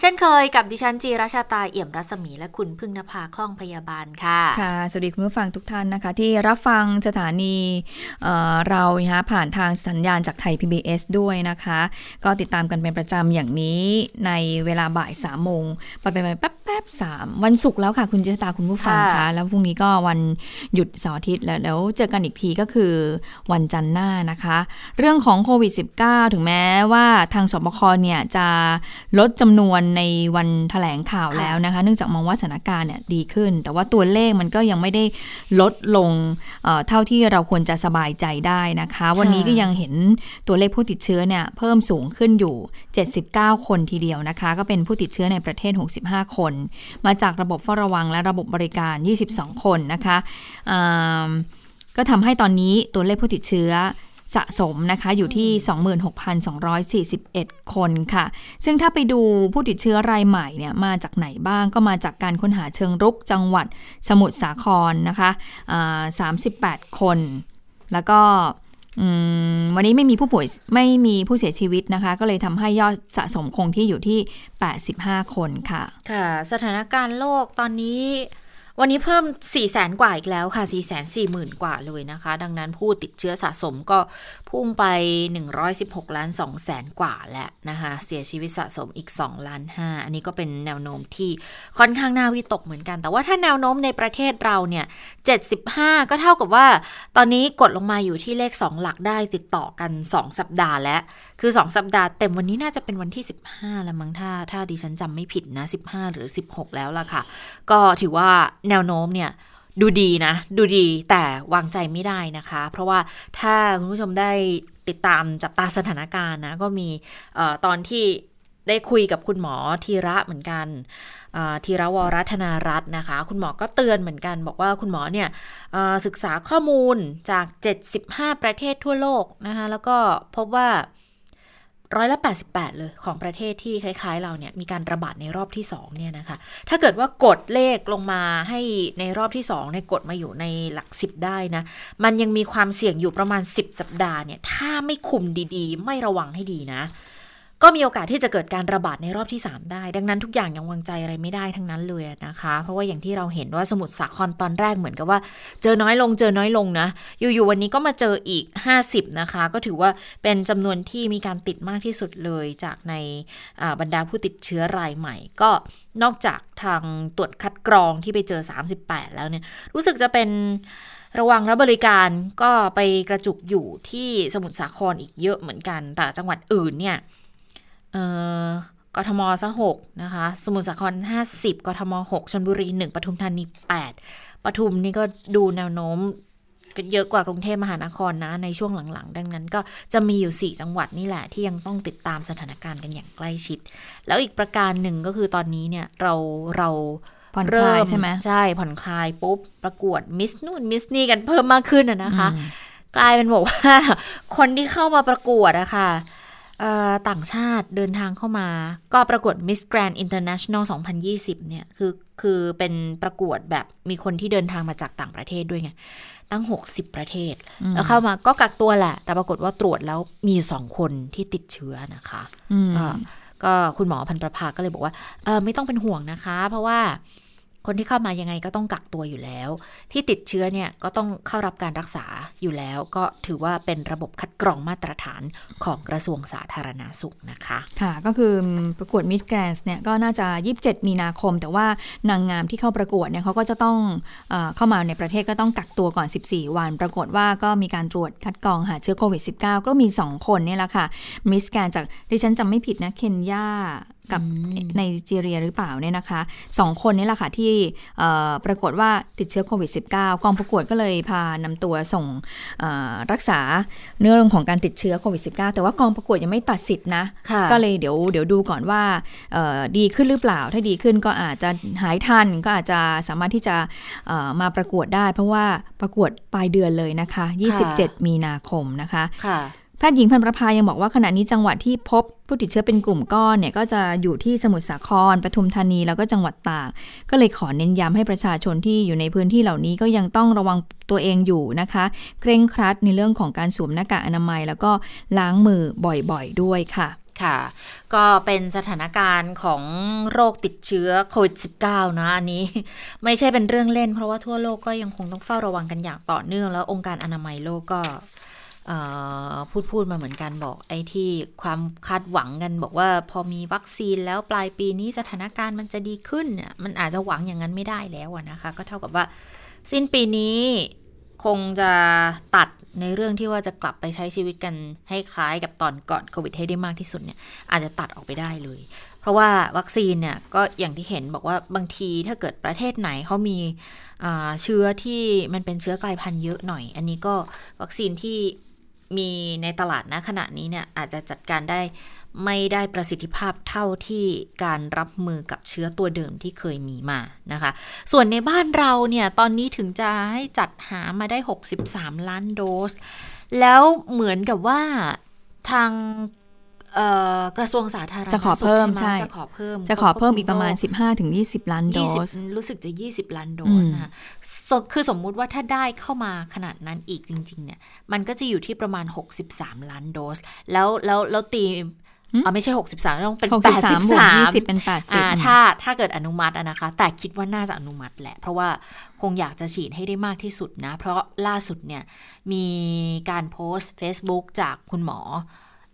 เช่นเคยกับดิฉันจีราชาตาเอี่ยมรัศมีและคุณพึ่งนภาคล่องพยาบาลค่ะ ค่ะ สวัสดีคุณผู้ฟังทุกท่านนะคะ ที่รับฟังสถานีเอ่อเรานะคะผ่านทางสัญญาณจากไทย PBS ด้วยนะคะ ก็ติดตามกันเป็นประจำอย่างนี้ในเวลาบ่ายสามโมงไปไปไปแป๊บแป๊บสามวันศุกร์แล้วค่ะคุณเจษตาคุณผู้ฟังค่ะคะแล้วพรุ่งนี้ก็วันหยุดเสาร์อาทิตย์แล้วแล้วเจอกันอีกทีก็คือวันจันทร์หน้านะคะ เรื่องของโควิด -19 ถึงแม้ว่าทางสบคเนี่ยจะลดจำนวนในวันแถลงข่าวค่ะแล้วนะคะ เนื่องจากมองว่าสถานการณ์เนี่ยดีขึ้น แต่ว่าตัวเลขมันก็ยังไม่ได้ลดลงเอ่อเท่าที่เราควรจะสบายใจได้นะคะ วันนี้ก็ยังเห็นตัวเลขผู้ติดเชื้อเนี่ยเพิ่มสูงขึ้นอยู่ 79 คนทีเดียวนะคะ ก็เป็นผู้ติดเชื้อในประเทศ 65 คน มาจากระบบเฝ้าระวังและระบบบริการ 22 คนนะคะอ่าก็ทำให้ตอนนี้ตัวเลขผู้ติดเชื้อ สะสมนะคะอยู่ที่ 26,241 คนค่ะ ซึ่งถ้าไปดูผู้ติดเชื้อรายใหม่เนี่ยมาจากไหนบ้างก็มาจากการค้นหาเชิงรุกจังหวัดสมุทรสาครนะคะอ่า38 คน แล้วก็อืมวันนี้ไม่มีผู้ป่วยไม่มีผู้เสียชีวิตนะคะ ก็เลยทำให้ยอดสะสมคงที่อยู่ที่ 85 คนค่ะ ค่ะ สถานการณ์โลกตอนนี้ วันนี้เพิ่ม 4 0 0แสนกว่าอีกแล้วค่ะ4 4 0 0 0 0 กว่าเลยนะคะ ดังนั้นผู้ติดเชื้อสะสมก็พุ่งไป 116 ล้าน2แสนกว่าแล้วนะคะ เสียชีวิตสะสมอีก 2 ล้าน 5 อันนี้ก็เป็นแนวโน้มที่ค่อนข้างน่าวิตกเหมือนกัน แต่ว่าถ้าแนวโน้มในประเทศเราเนี่ย 75 ก็เท่ากับว่า ตอนนี้กดลงมาอยู่ที่เลข 2 หลักได้ติดต่อกัน 2 สัปดาห์แล้ว คือ 2 สัปดาห์เต็มวันนี้น่าจะเป็นวันที่ 15 แล้วมั้งถ้าถ้าดิฉันจำไม่ผิดนะ 15 หรือ 16 แล้วล่ะค่ะ ก็ถือว่าแนวโน้มเนี่ยดูดีนะ ดูดีแต่วางใจไม่ได้นะคะ เพราะว่าถ้าคุณผู้ชมได้ติดตามจับตาสถานการณ์นะ ก็มีออตอนที่ได้คุยกับคุณหมอธีระเหมือนกัน ธีรวรัฒนารัตน์นะคะ คุณหมอก็เตือนเหมือนกัน บอกว่าคุณหมอเนี่ยศึกษาข้อมูลจาก 75 ประเทศทั่วโลกนะคะแล้วก็พบว่าร้อยละ88 เลยของประเทศที่คล้าย ๆ เราเนี่ยมีการระบาดในรอบที่ 2 เนี่ยนะคะ ถ้าเกิดว่ากดเลขลงมาให้ในรอบที่2เนี่ยกดมาอยู่ในหลัก 10 ได้นะ มันยังมีความเสี่ยงอยู่ประมาณ 10 สัปดาห์เนี่ย ถ้าไม่คุมดีๆ ไม่ระวังให้ดีนะ ก็มีโอกาสที่จะเกิดการระบาดในรอบที่ 3 ได้ ดังนั้นทุกอย่างยังวางใจอะไรไม่ได้ทั้งนั้นเลยนะคะ เพราะว่าอย่างที่เราเห็นว่าสมุทรสาครตอนแรกเหมือนกับว่า เจอน้อยลงเจอน้อยลงนะ อยู่ๆวันนี้ก็มาเจออีก 50 นะคะ ก็ถือว่าเป็นจำนวนที่มีการติดมากที่สุดเลยจากในบรรดาผู้ติดเชื้อรายใหม่ ก็นอกจากทางตรวจคัดกรองที่ไปเจอ 38 แล้วเนี่ยรู้สึกจะเป็นระวังและบริการก็ไปกระจุกอยู่ที่สมุทรสาครอีกเยอะเหมือนกัน แต่จังหวัดอื่นเนี่ย กทมซะหกนะคะ สมุทรสาคร50กทม6ชนบุรี1ปทุมธานี8ปทุมนี่ก็ดูแนวโน้มก็เยอะกว่ากรุงเทพมหานครนะ ในช่วงหลังๆ ดังนั้นก็จะมีอยู่ 4 จังหวัดนี่แหละที่ยังต้องติดตามสถานการณ์กันอย่างใกล้ชิด แล้วอีกประการหนึ่งก็คือตอนนี้เนี่ยเราเราผ่อนคเริ่ลายมใช่ไหมใช่ผ่อนคลายปุ๊บประกวดมิสนู่นมิสนี่กันเพิ่มมากขึ้นอะนะคะอืมกลายเป็นบอกว่า คนที่เข้ามาประกวดอะค่ะเอ่อ ต่างชาติเดินทางเข้ามา ก็ประกวด Miss Grand International 2020 เนี่ย คือ คือเป็นประกวดแบบมีคนที่เดินทางมาจากต่างประเทศด้วยไง ตั้ง 60 ประเทศ แล้วเข้ามาก็กักตัวแหละ แต่ปรากฏว่าตรวจแล้วมีอยู่สองคนที่ติดเชื้อนะคะอืมก็ก็คุณหมอพันประภาก็เลยบอกว่า เออไม่ต้องเป็นห่วงนะคะ เพราะว่า คนที่เข้ามายังไงก็ต้องกักตัวอยู่แล้ว ที่ติดเชื้อเนี่ยก็ต้องเข้ารับการรักษาอยู่แล้ว ก็ถือว่าเป็นระบบคัดกรองมาตรฐานของกระทรวงสาธารณาสุขนะคะ ค่ะ ก็คือประกวดมิสแกรนส์เนี่ยก็น่าจะ 27 มีนาคม แต่ว่านางงามที่เข้าประกวดเนี่ยเขาก็จะต้องเออเข้ามาในประเทศก็ต้องกักตัวก่อน 14 วัน ปรากฏว่าก็มีการตรวจคัดกรองหาเชื้อโควิด -19 ก็มี 2 คนเนี่ยแหละค่ะมิสแกรนจากดิฉันจำไม่ผิดนะเคนยา กับในจีเรียหรือเปล่าเนี่ยนะคะสองคนนี้แหละค่ะที่ปรากฏว่าติดเชื้อโควิด -19 กองประกวดก็เลยพานำตัวส่งรักษาเรื่องของการติดเชื้อโควิด -19 แต่ว่ากองประกวดยังไม่ตัดสิทธินะ ก็เลยเดี๋ยวเดี๋ยวดูก่อนว่าดีขึ้นหรือเปล่า ถ้าดีขึ้นก็อาจจะหายทันก็อาจจะสามารถที่จะมาประกวดได้ เพราะว่าประกวดปลายเดือนเลยนะคะ 27 มีนาคมนะคะแพท ย์หญิงพันประภายังบอกว่าขณะนี้จังหวัดที่พบผู้ติดเชื้อเป็นกลุ่มก้อนเนี่ยก็จะอยู่ที่สมุทรสาครปทุมธานีแล้วก็จังหวัดตาก ก็เลยขอเน้นย้ำให้ประชาชนที่อยู่ในพื้นที่เหล่านี้ก็ยังต้องระวังตัวเองอยู่นะคะ เคร่งครัดในเรื่องของการสวมหน้ากากอนามัย แล้วก็ล้างมือบ่อยๆด้วยค่ะค่ะก็เป็นสถานการณ์ของโรคติดเชื้อโควิด -19 นะอันนี้ ไม่ใช่เป็นเรื่องเล่น เพราะว่าทั่วโลกก็ยังคงต้องเฝ้าระวังกันอย่างต่อเนื่อง แล้วองค์การอนามัยโลกก็ พูดพูดมาเหมือนกันบอกไอ้ที่ความคาดหวังกันบอกว่าพอมีวัคซีนแล้วปลายปีนี้สถานการณ์มันจะดีขึ้นเนี่ยมันอาจจะหวังอย่างนั้นไม่ได้แล้วนะคะ ก็เท่ากับว่า สิ้นปีนี้คงจะตัดในเรื่องที่ว่าจะกลับไปใช้ชีวิตกันให้คล้ายกับตอนก่อนโควิดให้ได้มากที่สุดเนี่ยอาจจะตัดออกไปได้เลย เพราะว่าวัคซีนเนี่ยก็อย่างที่เห็นบอกว่าบางทีถ้าเกิดประเทศไหนเขามีเชื้อที่มันเป็นเชื้อกลายพันธุ์เยอะหน่อย อันนี้ก็วัคซีนที่ มีในตลาดนะขณะนี้เนี่ยอาจจะจัดการได้ไม่ได้ประสิทธิภาพเท่าที่การรับมือกับเชื้อตัวเดิมที่เคยมีมานะคะ ส่วนในบ้านเราเนี่ยตอนนี้ถึงจะให้จัดหามาได้ 63 ล้านโดส แล้วเหมือนกับว่าทาง กระทรวงสาธารณสุขจะขอเพิ่มใช่จะขอเพิ่ม จะขอเพิ่มอีกประมาณ 15-20 ล้านโดสรู้สึกจะ 20 ล้านโดสนะคะคือสมมุติว่าถ้าได้เข้ามาขนาดนั้นอีกจริง ๆ เนี่ย มันก็จะอยู่ที่ประมาณ 63 ล้านโดส แล้วแล้วแล้วตีอ๋อไม่ใช่ 63 ต้องเป็น 83 20 เป็น 80ถ้าถ้าเกิดอนุมัตินะคะ แต่คิดว่าน่าจะอนุมัติแหละ เพราะว่าคงอยากจะฉีดให้ได้มากที่สุดนะ เพราะล่าสุดเนี่ยมีการโพสต์ Facebook จากคุณหมอ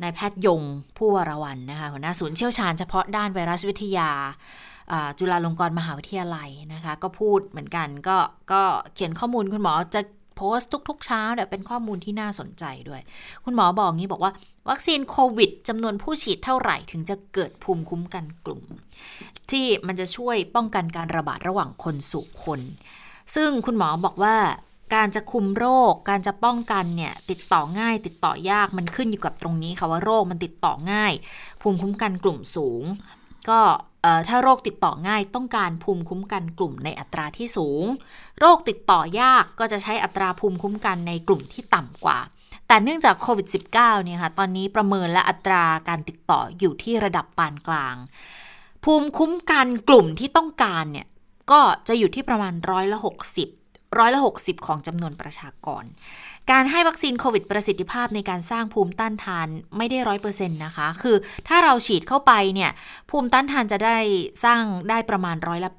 นายแพทย์ยงผู้วรวันนะคะหัวหน้าศูนย์เชี่ยวชาญเฉพาะด้านไวรัสวิทยาจุฬาลงกรณ์มหาวิทยาลัยนะคะ ก็พูดเหมือนกันก็ก็เขียนข้อมูลคุณหมอจะโพสต์ทุก ๆ เช้าเนี่ยเป็นข้อมูลที่น่าสนใจด้วย คุณหมอบอกงี้บอกว่า วัคซีนโควิดจำนวนผู้ฉีดเท่าไหร่ถึงจะเกิดภูมิคุ้มกันกลุ่ม ที่มันจะช่วยป้องกันการระบาดระหว่างคนสู่คน ซึ่งคุณหมอบอกว่า การจะคุมโรค การจะป้องกันเนี่ยติดต่อง่าย ติดต่อยากมันขึ้นอยู่กับตรงนี้ค่ะว่าโรคมันติดต่อง่าย ภูมิคุ้มกันกลุ่มสูง ก็ถ้าโรคติดต่อง่ายต้องการภูมิคุ้มกันกลุ่มในอัตราที่สูง โรคติดต่อยากก็จะใช้อัตราภูมิคุ้มกันในกลุ่มที่ต่ำกว่า แต่เนื่องจากโควิด -19 เนี่ยค่ะตอนนี้ประเมินและอัตราการติดต่ออยู่ที่ระดับปานกลาง ภูมิคุ้มกันกลุ่มที่ต้องการเนี่ยก็จะอยู่ที่ประมาณร้อยละ60 ร้อยละ 60 ของจำนวนประชากร การให้วัคซีนโควิดประสิทธิภาพในการสร้างภูมิต้านทานไม่ได้ร้อยเปอร์เซ็นต์นะคะ คือถ้าเราฉีดเข้าไปเนี่ยภูมิต้านทานจะได้สร้างได้ประมาณร้อยละ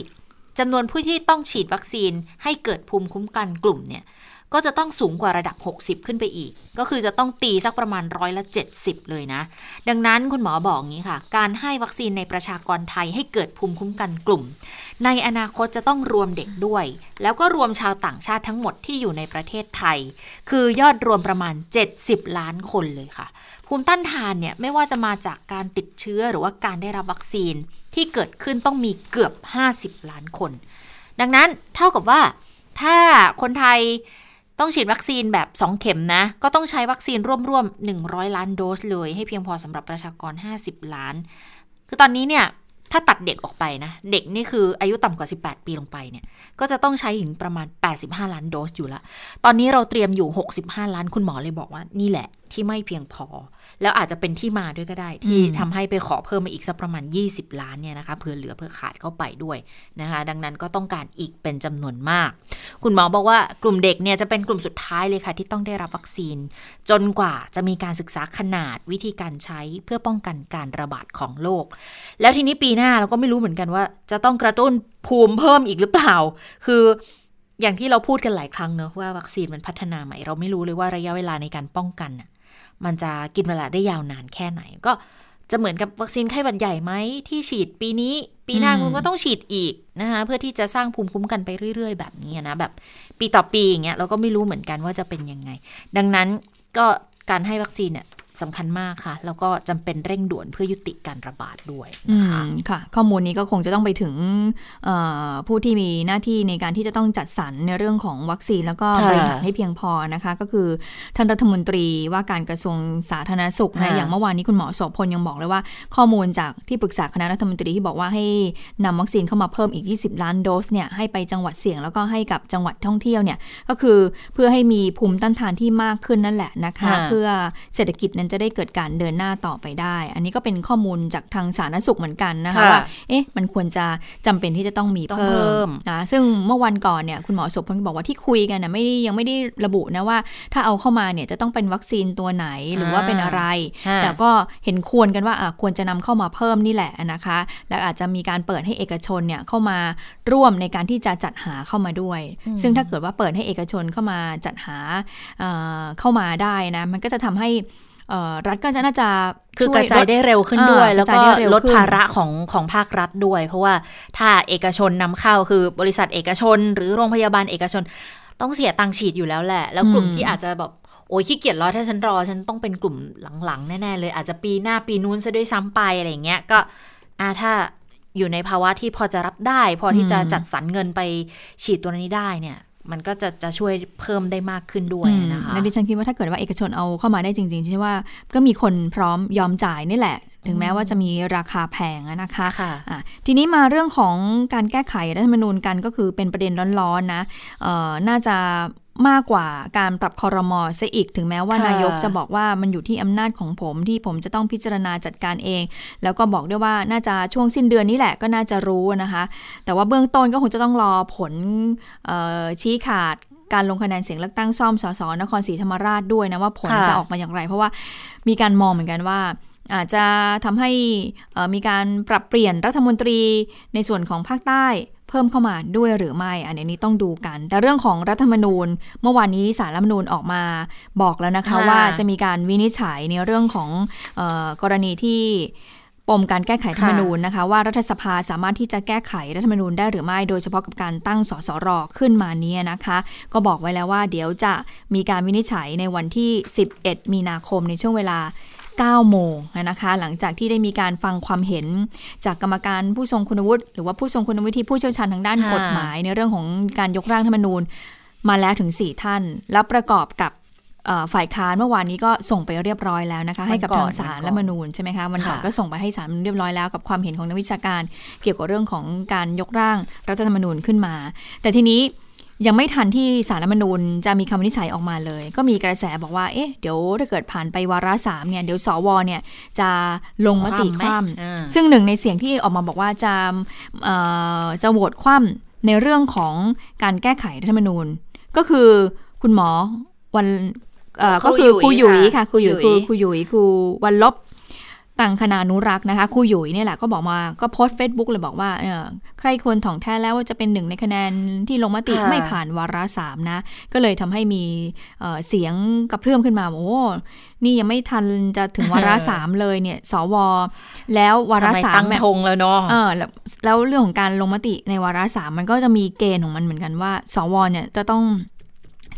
80จำนวนผู้ที่ต้องฉีดวัคซีนให้เกิดภูมิคุ้มกันกลุ่มเนี่ย ก็จะต้องสูงกว่าระดับ 60 ขึ้นไปอีก ก็คือจะต้องตีสักประมาณร้อยละ70 เลยนะ ดังนั้นคุณหมอบอกงี้ค่ะ การให้วัคซีนในประชากรไทยให้เกิดภูมิคุ้มกันกลุ่ม ในอนาคตจะต้องรวมเด็กด้วย แล้วก็รวมชาวต่างชาติทั้งหมดที่อยู่ในประเทศไทย คือยอดรวมประมาณ 70 ล้านคนเลยค่ะ ภูมิต้านทานเนี่ยไม่ว่าจะมาจากการติดเชื้อหรือว่าการได้รับวัคซีนที่เกิดขึ้นต้องมีเกือบ 50 ล้านคน ดังนั้นเท่ากับว่าถ้าคนไทย ต้องฉีดวัคซีนแบบ 2 เข็มนะ ก็ต้องใช้วัคซีนร่วมๆ 100 ล้านโดสเลย ให้เพียงพอสำหรับประชากร 50 ล้าน คือตอนนี้เนี่ยถ้าตัดเด็กออกไปนะ เด็กนี่คืออายุต่ำกว่า 18 ปีลงไปเนี่ย ก็จะต้องใช้ถึงประมาณ 85 ล้านโดสอยู่ละ ตอนนี้เราเตรียมอยู่ 65 ล้านคุณหมอเลยบอกว่านี่แหละ ที่ไม่เพียงพอ แล้วอาจจะเป็นที่มาด้วยก็ได้ ที่ทำให้ไปขอเพิ่มมาอีกสักประมาณ 20 ล้านเนี่ยนะคะเผื่อเหลือเพื่อขาดเข้าไปด้วยนะคะ ดังนั้นก็ต้องการอีกเป็นจำนวนมาก คุณหมอบอกว่ากลุ่มเด็กเนี่ยจะเป็นกลุ่มสุดท้ายเลยค่ะ ที่ต้องได้รับวัคซีน จนกว่าจะมีการศึกษาขนาดวิธีการใช้เพื่อป้องกันการระบาดของโรคแล้วทีนี้ปีหน้าเราก็ไม่รู้เหมือนกันว่า จะต้องกระตุ้นภูมิเพิ่มอีกหรือเปล่า คืออย่างที่เราพูดกันหลายครั้งเนอะว่าวัคซีนมันพัฒนาใหม่เราไม่รู้เลยว่าระยะเวลาในการป้องกัน มันจะกินเวลาได้ยาวนานแค่ไหน ก็จะเหมือนกับวัคซีนไข้หวัดใหญ่ไหมที่ฉีดปีนี้ ปีหน้าคุณก็ต้องฉีดอีกนะคะเพื่อที่จะสร้างภูมิคุ้มกันไปเรื่อย ๆ แบบนี้นะแบบ ปีต่อปีอย่างเงี้ยเราก็ไม่รู้เหมือนกันว่าจะเป็นยังไง ดังนั้นก็การให้วัคซีนเนี่ย สำคัญมากค่ะ แล้วก็จำเป็นเร่งด่วนเพื่อยุติการระบาดด้วยอืนะคะมค่ะ ข้อมูลนี้ก็คงจะต้องไปถึงเอ่อผู้ที่มีหน้าที่ในการที่จะต้องจัดสรรในเรื่องของวัคซีนแล้วก็ค่ะบริหารให้เพียงพอนะคะ ก็คือท่านรัฐมนตรีว่าการกระทรวงสาธารณสุขนะค่ะอย่างเมื่อวานนี้คุณหมอโสพลยังบอกเลยว่า ข้อมูลจากที่ปรึกษาคณะรัฐมนตรีที่บอกว่าให้นำวัคซีนเข้ามาเพิ่มอีก 20 ล้านโดสเนี่ยให้ไปจังหวัดเสี่ยงแล้วก็ให้กับจังหวัดท่องเที่ยวเนี่ยก็คือเพื่อให้มีภูมิต้านทานที่มากขึ้นนั่นแหละนะคะค่ะเพื่อเศรษฐกิจนั้นจะได้เกิดการเดินหน้าต่อไปได้ อันนี้ก็เป็นข้อมูลจากทางสาธารณสุขเหมือนกันนะคะค่ะว่าเอ๊ะมันควรจะจำเป็นที่จะต้องมีต้องเพิ่เพิ่มมนะซึ่งเมื่อวันก่อนเนี่ยคุณหมอโสพลก็บอกว่าที่คุยกันนะไม่ได้ยังไม่ได้ระบุนะว่า ถ้าเอาเข้ามาเนี่ยจะต้องเป็นวัคซีนตัวไหนหรือว่าเป็นอะไรอ่าแต่ก็เห็นควรกันว่าอะควรจะนำเข้ามาเพิ่มนี่แหละนะคะ และอาจจะมีการเปิดให้เอกชนเนี่ยเข้ามาร่วมในการที่จะจัดหาเข้ามาด้วย ซึ่งถ้าเกิดว่าเปิดให้เอกชนเข้ามาจัดหาเอ่อเข้ามาได้นะ มันก็จะทำให้เอ่อ รัฐก็จะน่าจะคือกช่วระจายลได้เร็วขึ้นด้วยเออกแล้วระจาก็ยได้เร็วลดขึ้นภาระของของภาครัฐด้วย เพราะว่าถ้าเอกชนนำเข้าคือบริษัทเอกชน หรือโรงพยาบาลเอกชน ต้องเสียตังค์ฉีดอยู่แล้วแหละ แล้วกลุ่มอืมที่อาจจะแบบโอ้ยขี้เกียจรอถ้าฉันรอฉันต้องเป็นกลุ่มหลังๆ แน่ๆเลยอาจจะปีหน้าปีนู้นซะด้วยซ้ำไปอะไรอย่างเงี้ยก็อ่าถ้าอยู่ในภาวะที่พอจะรับได้ พอที่จะจัดสรรเงินไปฉีดตัวนี้ได้เนี่ย มันก็จะจะช่วยเพิ่มได้มากขึ้นด้วยอืมนะคะและดิฉันคิดว่าถ้าเกิดว่าเอกชนเอาเข้ามาได้จริงๆใช่ว่าก็มีคนพร้อมยอมจ่ายนี่แหละ ถึงแม้ว่าจะมีราคาแพงอะนะคะค่ะอะทีนี้มาเรื่องของการแก้ไขรัฐธรรมนูญกันก็คือเป็นประเด็นร้อนๆนะเอ่อน่าจะ มากกว่าการปรับคอรมอซะอีกถึงแม้ว่าค่ะนายกจะบอกว่ามันอยู่ที่อำนาจของผมที่ผมจะต้องพิจารณาจัดการเอง แล้วก็บอกด้วยว่าน่าจะช่วงสิ้นเดือนนี้แหละก็น่าจะรู้นะคะ แต่ว่าเบื้องต้นก็คงจะต้องรอผลเอ่อชี้ขาดการลงคะแนนเสียงเลือกตั้งซ่อมสสนครศรีธรรมราชด้วยนะว่าผลค่ะจะออกมาอย่างไร เพราะว่ามีการมองเหมือนกันว่าอาจจะทำให้เอ่อมีการปรับเปลี่ยนรัฐมนตรีในส่วนของภาคใต้ เพิ่มเข้ามาด้วยหรือไม่ อันนี้ต้องดูกัน แต่เรื่องของรัฐธรรมนูญ เมื่อวานนี้สารรัฐธรรมนูญออกมาบอกแล้วนะคะค่ะว่าจะมีการวินิจฉัยในเรื่องของเออกรณีที่ปมการแก้ไขรัฐธรรมนูญนะคะ ว่ารัฐสภาสามารถที่จะแก้ไขรัฐธรรมนูญได้หรือไม่ โดยเฉพาะกับการตั้งสสรขึ้นมาเนี้นะคะ ก็บอกไว้แล้วว่าเดี๋ยวจะมีการวินิจฉัยในวันที่ 11 มีนาคมในช่วงเวลา 9 โมงนะคะ หลังจากที่ได้มีการฟังความเห็นจากกรรมการผู้ทรงคุณวุฒิหรือว่าผู้ทรงคุณวุฒิที่ผู้เชี่ยวชาญทางด้านค่ะกฎหมายในเรื่องของการยกร่างรัฐธรรมนูญมาแล้วถึง 4 ท่าน แล้วประกอบกับเอ่อฝ่ายค้านเมื่อวานนี้ก็ส่งไปเรียบร้อยแล้วนะคะ ให้กับทางศาลรัฐธรรมนูญใช่ไหมคะวันก่อนค่ะก็ส่งไปให้ศาลรัฐธรรมนูญเรียบร้อยแล้วกับความเห็นของนักวิชาการ เกี่ยวกับเรื่องของการยกร่างรัฐธรรมนูญขึ้นมา แต่ทีนี้ ยังไม่ทันที่สารรัฐธรรมนูญจะมีคำวินิจฉัยออกมาเลย ก็มีกระแสบอกว่า เอ๊ะ เดี๋ยวถ้าเกิดผ่านไปวาระสามเนี่ย เดี๋ยวสวเนี่ยจะลงมติคคว่ว่ำไหมอ่าำซึ่งหนึ่งในเสียงที่ออกมาบอกว่าจะเอ่อจะโหวตคว่ำในเรื่องของการแก้ไขรัฐธรรมนูญ ก็คือคุณหมอวันเอ่อครูก็คือครูหหยุยุยยค่ะค่ะครูหยุยหยุคือยครูหยุยครูวันลบ ต่างคณานุรักษ์นะคะครูหยุยเนี่ยแหละก็บอกมาก็โพสต์เฟซบุ๊กเลยบอกว่าเออใครควรถ่องแท้แล้วว่าจะเป็นหนึ่งในคะแนนที่ลงมติค่ะไม่ผ่านวาระสามนะ ก็เลยทำให้มีเอ่อเสียงกระเพื่อมขึ้นมาโอ้นี่ยังไม่ทันจะถึงวาระสามเลยเนี่ย สว แล้ววาระทำไมสาตั้มงเนี่ยธงแล้วเนาะเออแล้วแล้วเรื่องของการลงมติในวาระสามมันก็จะมีเกณฑ์ของมันเหมือนกันว่า สวเนี่ยจะต้อง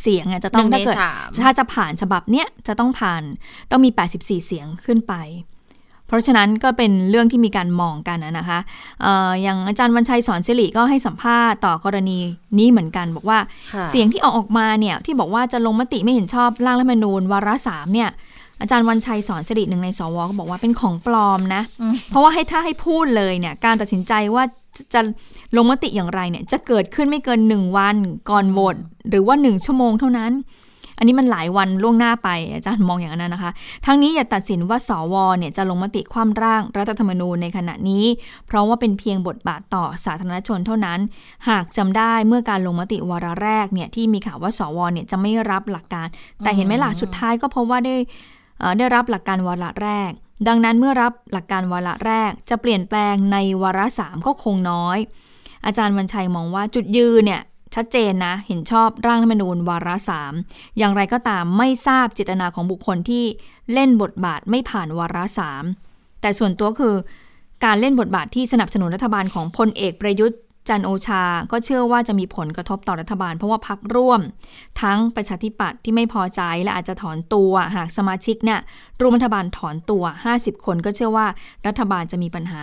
เสียงเนี่ยจะหต้องนึ่งในถ้าเกิดสามถ้าจะผ่านฉบับเนี้ยจะต้องผ่านต้องมี 84 เสียงขึ้นไป เพราะฉะนั้นก็เป็นเรื่องที่มีการมองกันนะนะคะเอ่ออย่างอาจารย์วันชัยสอนสิริก็ให้สัมภาษณ์ต่อกรณีนี้เหมือนกัน บอกว่าค่ะเสียงที่ออกออกมาเนี่ยที่บอกว่าจะลงมติไม่เห็นชอบร่างรัฐธรรมนูญวาระสามเนี่ยอาจารย์วันชัยสอนสิริหนึ่งในสวก็บอกว่าเป็นของปลอมนะอืมเพราะว่าให้ถ้าให้พูดเลยเนี่ยการตัดสินใจว่าจะจะลงมติอย่างไรเนี่ยจะเกิดขึ้นไม่เกินหนึ่งวันก่อนโหวตหรือว่าหนึ่งชั่วโมงเท่านั้น อันนี้มันหลายวันล่วงหน้าไปอาจารย์มองอย่างนั้นนะคะ ทั้งนี้อย่าตัดสินว่าสวเนี่ยจะลงมติคว่ำร่างรัฐธรรมนูญในขณะนี้ เพราะว่าเป็นเพียงบทบาทต่อสาธารณชนเท่านั้น หากจำได้เมื่อการลงมติวาระแรกเนี่ยที่มีข่าวว่าสวเนี่ยจะไม่รับหลักการ แต่เห็นไหมล่ะสุดท้ายก็เพราะว่าได้ได้รับหลักการวาระแรก ดังนั้นเมื่อรับหลักการวาระแรก จะเปลี่ยนแปลงในวาระสามก็คงน้อย อาจารย์วันชัยมองว่าจุดยืนเนี่ย ชัดเจนนะ เห็นชอบร่างรัฐธรรมนูญวาระสามอย่างไรก็ตามไม่ทราบเจตนาของบุคคลที่เล่นบทบาทไม่ผ่านวาระสามแต่ส่วนตัวคือการเล่นบทบาทที่สนับสนุนรัฐบาลของพลเอกประยุทธ์จันโอชา ก็เชื่อว่าจะมีผลกระทบต่อรัฐบาล เพราะว่าพักร่วม ทั้งประชาธิปัตย์ที่ไม่พอใจและอาจจะถอนตัว หากสมาชิกเนี่ยรวมรัฐบาลถอนตัว 50 คนก็เชื่อว่ารัฐบาลจะมีปัญหา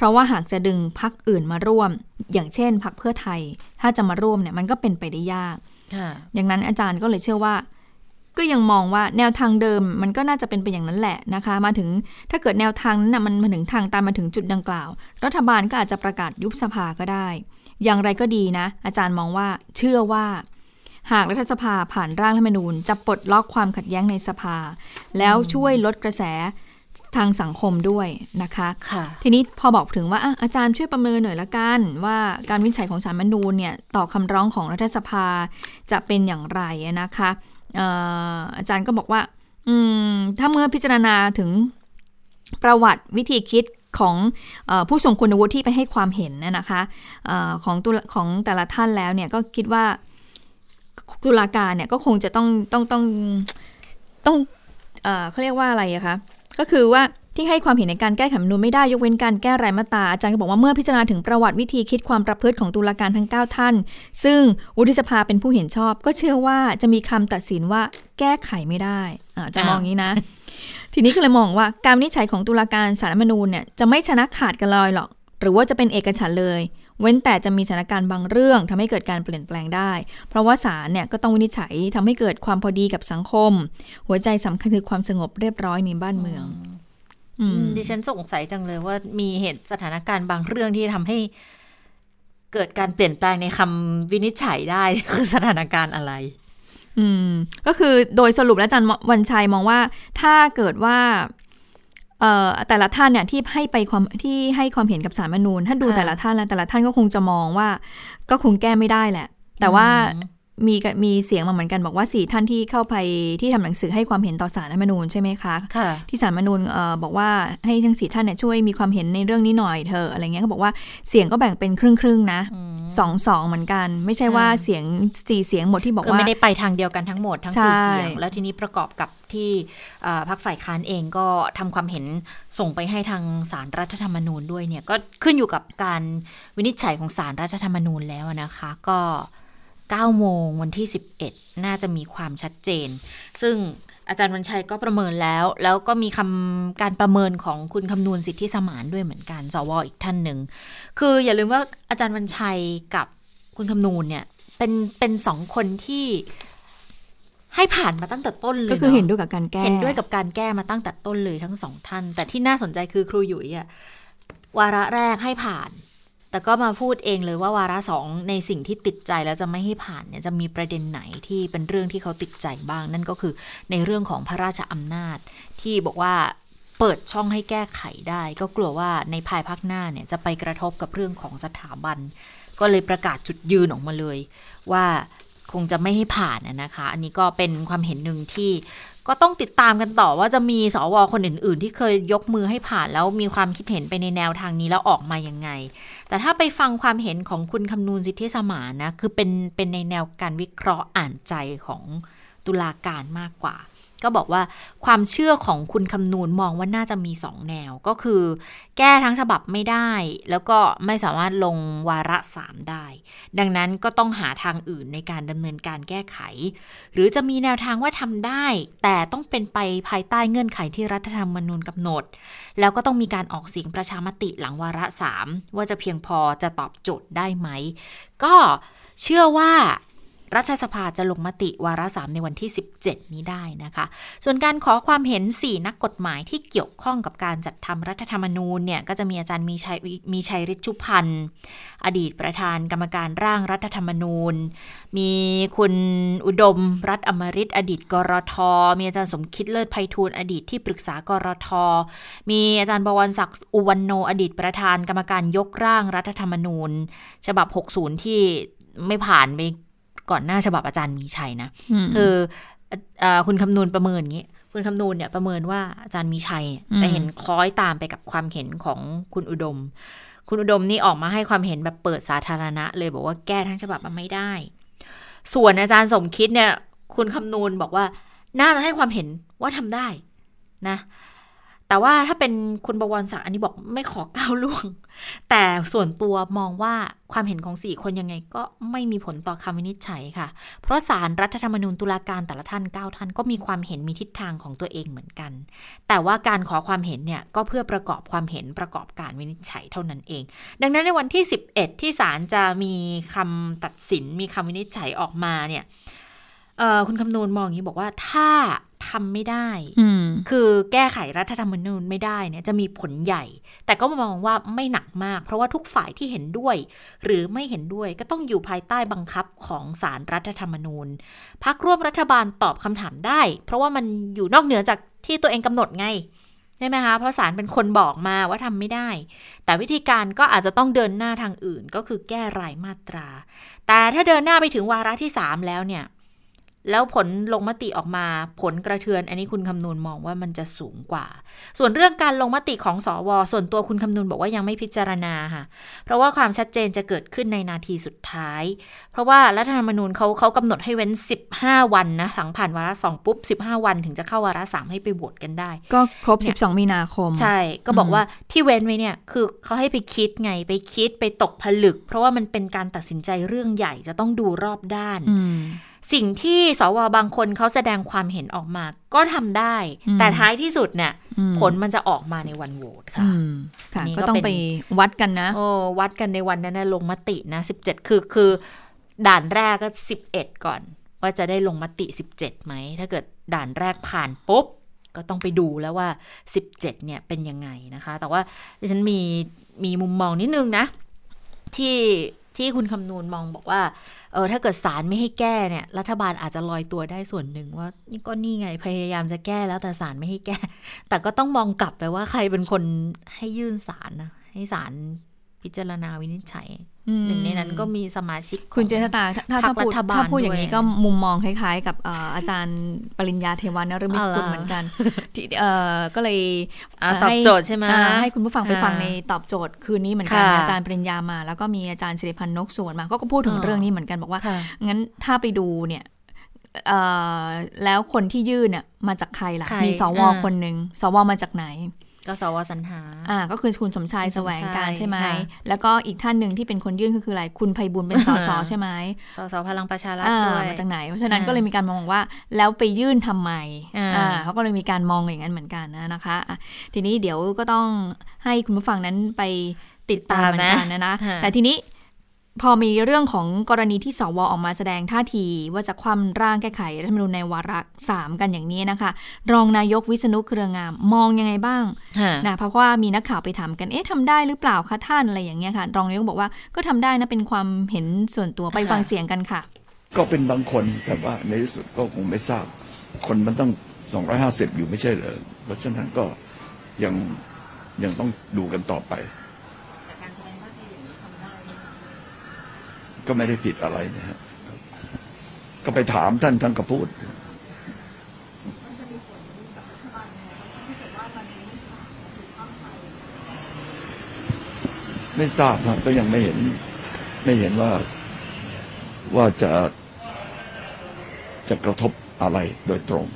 เพราะว่าหากจะดึงพักอื่นมาร่วม อย่างเช่นพักเพื่อไทย ถ้าจะมาร่วมเนี่ยมันก็เป็นไปได้ยากค่ะดังนั้นอาจารย์ก็เลยเชื่อว่า ก็ยังมองว่าแนวทางเดิมมันก็น่าจะเป็นไปอย่างนั้นแหละนะคะ มาถึงถ้าเกิดแนวทางนั้นนะมันมาถึงทางตามมาถึงจุดดังกล่าว รัฐบาลก็อาจจะประกาศยุบสภาก็ได้ อย่างไรก็ดีนะ อาจารย์มองว่าเชื่อว่าหากรัฐสภาผ่านร่างรัฐธรรมนูญจะปลดล็อกความขัดแย้งในสภา แล้วช่วยลดกระแส ทางสังคมด้วยนะคะค่ะทีนี้พอบอกถึงว่าอะอาจารย์ช่วยประเมินหน่อยละกัน ว่าการวินิจฉัยของสารมนูญเนี่ยต่อคำร้องของรัฐสภาจะเป็นอย่างไรนะคะเอ่ออาจารย์ก็บอกว่าอืมถ้าเมื่อพิจารณาถึงประวัติวิธีคิดของเออผู้ทรงคุณวุฒิที่ไปให้ความเห็นนะนะคะเออของตุลาของแต่ละท่านแล้วเนี่ยก็คิดว่าตุลาการเนี่ยก็คงจะต้องต้องต้องต้องเอ่อเขาเรียกว่าอะไรอะคะ ก็คือว่าที่ให้ความเห็นในการแก้ไขรัฐธรรมนูญไม่ได้ยกเว้นการแก้รายมาตราอาจารย์ก็บอกว่าเมื่อพิจารณาถึงประวัติวิธีคิดความประพฤติของตุลาการทั้ง 9 ท่าน ซึ่งวุฒิสภาเป็นผู้เห็นชอบ ก็เชื่อว่าจะมีคำตัดสินว่าแก้ไขไม่ได้อ่าจะมองอย่างนี้นะ ทีนี้ก็เลยมองว่าการวินิจฉัยของตุลาการสารรัฐธรรมนูญเนี่ยจะไม่ชนะขาดกันลอยหรอก หรือว่าจะเป็นเอกฉันท์เลย เว้นแต่จะมีสถานการณ์บางเรื่องทำให้เกิดการเปลี่ยนแปลงได้ เพราะว่าศาลเนี่ยก็ต้องวินิจฉัยทำให้เกิดความพอดีกับสังคม หัวใจสำคัญคือความสงบเรียบร้อยในบ้านเมืองอืมดิฉันสงสัยจังเลยว่ามีเหตุสถานการณ์บางเรื่องที่ทำให้เกิดการเปลี่ยนแปลงในคำวินิจฉัยได้คือสถานการณ์อะไร อืม ก็คือโดยสรุปแล้วอาจารย์วันชัยมองว่า ถ้าเกิดว่าเอ่อ แต่ละท่านเนี่ยที่ให้ไปความที่ให้ความเห็นกับสารรฐธรรมนูญถ้าดูค่ะแต่ละท่านแล้วแต่ละท่านก็คงจะมองว่า ก็คงแก้ไม่ได้แหละ แต่ว่าอื มมีกมีเสียงมาเหมือนกันบอกว่าสี่ท่านที่เข้าไปที่ทำหนังสือให้ความเห็นต่อสารรัฐธรรมนูญใช่ไหมคะค่ะที่สารรัฐธรรมนูญเอ่อบอกว่าให้ทั้งสี่ท่านเนี่ยช่วยมีความเห็นในเรื่องนี้หน่อยเถอะอะไรเงี้ยเขาบอกว่าเสียงก็แบ่งเป็นครึ่งครึ่งๆนะอืมสองสองเหมือนกัน ไม่ใช่ว่าค่ะเสียงสี่เสียงหมดที่บอกคือว่าไม่ได้ไปทางเดียวกันทั้งหมดทั้งใช่สี่เสียง แล้วทีนี้ประกอบกับที่เอ่อพรรคฝ่ายค้านเองก็ทำความเห็นส่งไปให้ทางสารรัฐธรรมนูญด้วยเนี่ยก็ขึ้นอยู่กับการวินิจฉัยของสารรัฐธรรมนูญแล้วนะคะ ก็ 9 โมงวันที่ 11 น่าจะมีความชัดเจน ซึ่งอาจารย์วันชัยก็ประเมินแล้ว แล้วก็มีคำการประเมินของคุณคำนวณสิทธิสมานด้วยเหมือนกัน สวอีกท่านหนึ่ง คืออย่าลืมว่าอาจารย์วันชัยกับคุณคำนูนเนี่ย เป็นเป็นสองคนที่ให้ผ่านมาตั้งแต่ต้นเลยก็คืออะเห็นด้วยกับการแก้ เห็นด้วยกับการแก้มาตั้งแต่ต้นเลยทั้งสองท่าน แต่ที่น่าสนใจคือครูหยุยอะวาระแรกให้ผ่าน แต่ก็มาพูดเองเลยว่าวาระสองในสิ่งที่ติดใจแล้วจะไม่ให้ผ่านเนี่ยจะมีประเด็นไหนที่เป็นเรื่องที่เขาติดใจบ้าง นั่นก็คือในเรื่องของพระราชอำนาจ ที่บอกว่าเปิดช่องให้แก้ไขได้ ก็กลัวว่าในภายภาคหน้าเนี่ยจะไปกระทบกับเรื่องของสถาบัน ก็เลยประกาศจุดยืนออกมาเลยว่าคงจะไม่ให้ผ่านนะนะคะ อันนี้ก็เป็นความเห็นหนึ่งที่ ก็ต้องติดตามกันต่อว่าจะมีสวคนอื่น ๆ ที่เคยยกมือให้ผ่านแล้วมีความคิดเห็นไปในแนวทางนี้แล้วออกมายังไง แต่ถ้าไปฟังความเห็นของคุณคำนูนสิทธิสมานนะคือเป็นเป็นในแนวการวิเคราะห์อ่านใจของตุลาการมากกว่า ก็บอกว่าความเชื่อของคุณคำนูนมองว่าน่าจะมีสองแนว ก็คือ แก้ทั้งฉบับไม่ได้ แล้วก็ไม่สามารถลงวาระสามได้ ดังนั้นก็ต้องหาทางอื่นในการดำเนินการแก้ไข หรือจะมีแนวทางว่าทำได้ แต่ต้องเป็นไปภายใต้เงื่อนไขที่รัฐธรรมนูญกำหนด แล้วก็ต้องมีการออกเสียงประชามติหลังวาระสามว่าจะเพียงพอจะตอบโจทย์ได้ไหม ก็เชื่อว่า รัฐสภาจะลงมติวาระสามในวันที่ 17 นี้ได้นะคะ ส่วนการขอความเห็น 4 นักกฎหมายที่เกี่ยวข้องกับการจัดทำรัฐธรรมนูญเนี่ยก็จะมีอาจารย์มีชัยมีชัยฤทธิชุพันธ์อดีตประธานกรรมการร่างรัฐธรรมนูญ มีคุณอุดมรัฐอมริตอดีตกรท มีอาจารย์สมคิดเลิศไพฑูรย์อดีตที่ปรึกษากรท มีอาจารย์บวรศักดิ์อุวันโนอดีตประธานกรรมการยกร่างรัฐธรรมนูญ ฉบับ 60 ที่ไม่ผ่านไป ก่อนหน้าฉบับอาจารย์มีชัยนะมคือเอ่อเอ่อคุณคำนวณประเมินอย่างนี้ คุณคำนวณเนี่ยประเมินว่าอาจารย์มีชัยเนี่ยอืมจะเห็นคล้อยตามไปกับความเห็นของคุณอุดม คุณอุดมนี่ออกมาให้ความเห็นแบบเปิดสาธารณะ เลยบอกว่าแก้ทั้งฉบับมันไม่ได้ ส่วนอาจารย์สมคิดเนี่ย คุณคำนวณบอกว่าน่าจะให้ความเห็นว่าทำได้นะ แต่ว่าถ้าเป็นคุณบวรศักดิ์อันนี้บอกไม่ขอก้าวล่วง แต่ส่วนตัวมองว่าความเห็นของสี่คนยังไงก็ไม่มีผลต่อคำวินิจฉัยค่ะ เพราะสารรัฐธรรมนูญตุลาการแต่ละท่านเก้าท่านก็มีความเห็นมีทิศทางของตัวเองเหมือนกัน แต่ว่าการขอความเห็นเนี่ยก็เพื่อประกอบความเห็นประกอบการวินิจฉัยเท่านั้นเอง ดังนั้นในวันที่ 11 ที่ศาลจะมีคำตัดสินมีคำวินิจฉัยออกมาเนี่ยคุณคำนูนมองอย่างนี้บอกว่าถ้าทำไม่ได้ คือแก้ไขรัฐธรรมนูญไม่ได้เนี่ยจะมีผลใหญ่ แต่ก็มองว่าไม่หนักมาก เพราะว่าทุกฝ่ายที่เห็นด้วย หรือไม่เห็นด้วยก็ต้องอยู่ภายใต้บังคับของสารรัฐธรรมนูญพักร่วมรัฐบาลตอบคำถามได้ เพราะว่ามันอยู่นอกเหนือจากที่ตัวเองกำหนดไงใช่ไหมคะ เพราะสารเป็นคนบอกมาว่าทำไม่ได้ แต่วิธีการก็อาจจะต้องเดินหน้าทางอื่นก็คือแก้รายมาตรา แต่ถ้าเดินหน้าไปถึงวาระที่ 3 แล้วเนี่ย แล้วผลลงมติออกมาผลกระเทือน อันนี้คุณคำนวณมองว่ามันจะสูงกว่า ส่วนเรื่องการลงมติของสอวส่วนตัวคุณคำนวณบอกว่ายังไม่พิจารณาค่ะ เพราะว่าความชัดเจนจะเกิดขึ้นในนาทีสุดท้าย เพราะว่ารัฐธรรมนูญเขาเขากำหนดให้เว้น 15 วันนะหลังผ่านวาระสองปุ๊บ 15 วันถึงจะเข้าวาระสามให้ไปโหวตกันได้ ก็ครบ 12 มีนาคม ใช่ ก็บอกว่าที่เว้นไว้เนี่ยคือเขาให้ไปคิดไงไปคิดไปตกผลึก เพราะว่ามันเป็นการตัดสินใจเรื่องใหญ่จะต้องดูรอบด้าน สิ่งที่สวบางคนเขาแสดงความเห็นออกมา ก็ทำได้ แต่ท้ายที่สุดเนี่ยผลมันจะออกมาในวันโหวตค่ะก็ต้องไปวัดกันนะโอ้วัดกันในวันนั้นนะลงมตินะสิบเจ็ดคือคือด่านแรกก็สิบเอ็ดก่อน ว่าจะได้ลงมติสิบเจ็ดไหม ถ้าเกิดด่านแรกผ่านปุ๊บ ก็ต้องไปดูแล้วว่าสิบเจ็ดเนี่ยเป็นยังไงนะคะ แต่ว่าดิฉันมีมีมุมมองนิดนึงนะ ที่ ที่คุณคำนูนมองบอกว่าเออถ้าเกิดศาลไม่ให้แก้เนี่ย รัฐบาลอาจจะลอยตัวได้ส่วนหนึ่งว่านี่ก็นี่ไงพยายามจะแก้แล้วแต่ศาลไม่ให้แก้ แต่ก็ต้องมองกลับไปว่าใครเป็นคนให้ยื่นศาลนะให้ศาลพิจารณาวินิจฉัย หนึ่งในนั้นก็มีสมาชิก คุณเจษตาถ้าถ้าพูดถ้าพูดอย่างนี้ก็มุมมองคล้ายๆ กับอาจารย์ปริญญาเทวานรมิตคุณเหมือนกันที่ก็เลยตอบโจทย์ใช่ไหมให้คุณผู้ฟังไปฟังในตอบโจทย์คืนนี้เหมือนกันอาจารย์ปริญญามา แล้วก็มีอาจารย์สิริพันธ์นกสวนมา ก็พูดถึงเรื่องนี้เหมือนกันบอกว่างั้นถ้าไปดูเนี่ยแล้วคนที่ยื่นเนี่ยมาจากใครล่ะ มีสวคนหนึ่งสวมาจากไหน ก็สวสัญหา อ่า ก็คือคุณสมชายแสวงการใช่ไหม แล้วก็อีกท่านหนึ่งที่เป็นคนยื่นก็คืออะไร คุณไพบุญเป็นสสใช่ไหมสสพลังประชารัฐด้วยมาจากไหน เพราะฉะนั้นก็เลยมีการมองว่าแล้วไปยื่นทำไม อ่าเขาก็เลยมีการมองอย่างนั้นเหมือนกันนะคะะทีนี้เดี๋ยวก็ต้องให้คุณผู้ฟังนั้นไปติดตามเหมือนกันนะนะ แต่ทีนี้ พอมีเรื่องของกรณีที่สวออกมาแสดงท่าที ว่าจะคว่ำร่างแก้ไขรัฐธรรมนูญในวาระสามกันอย่างนี้นะคะ รองนายกวิษณุเครืองาม มองยังไงบ้างนะเพราะว่ามีนักข่าวไปถามกันเอ๊ะทำได้หรือเปล่าคะท่านอะไรอย่างเงี้ยค่ะ รองนายกบอกว่าก็ทำได้นะเป็นความเห็นส่วนตัวไปฟังเสียงกันค่ะ ก็เป็นบางคนแต่ว่าในที่สุดก็คงไม่ทราบ คนมันต้อง 250 อยู่ไม่ใช่เหรอเพราะฉะนั้นก็ยังยังต้องดูกันต่อไป ก็ไม่ได้ผิดอะไรนะฮะก็ไปถามท่านท่านก็พูดไม่ทราบครับก็ยังไม่เห็น ไม่เห็นว่าว่าจะจะกระทบอะไรโดยตรง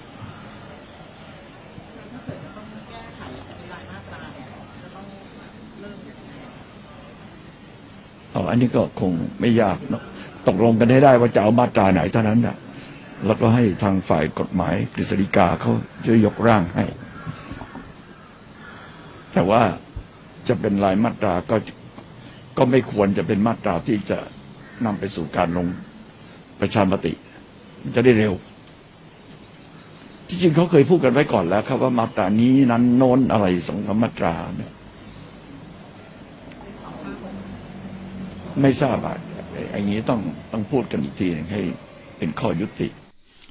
อันนี้ก็คงไม่ยากเนาะตกลงกันให้ได้ว่าจะเอามาตราไหนเท่านั้นนะแล้วก็ให้ทางฝ่ายกฎหมายกฤษฎีกาเขาช่วยยกร่างให้ แต่ว่าจะเป็นลายมาตราก็ก็ไม่ควรจะเป็นมาตราที่จะนำไปสู่การลงประชามติ จะได้เร็ว ที่จริงเขาเคยพูดกันไว้ก่อนแล้ว ครับว่ามาตรานี้นั้นโน้นอะไรสองมาตราเนี่ย ไม่ทราบอะอันนี้ต้องต้องพูดกันอีกทีนึงให้เป็นข้อยุติ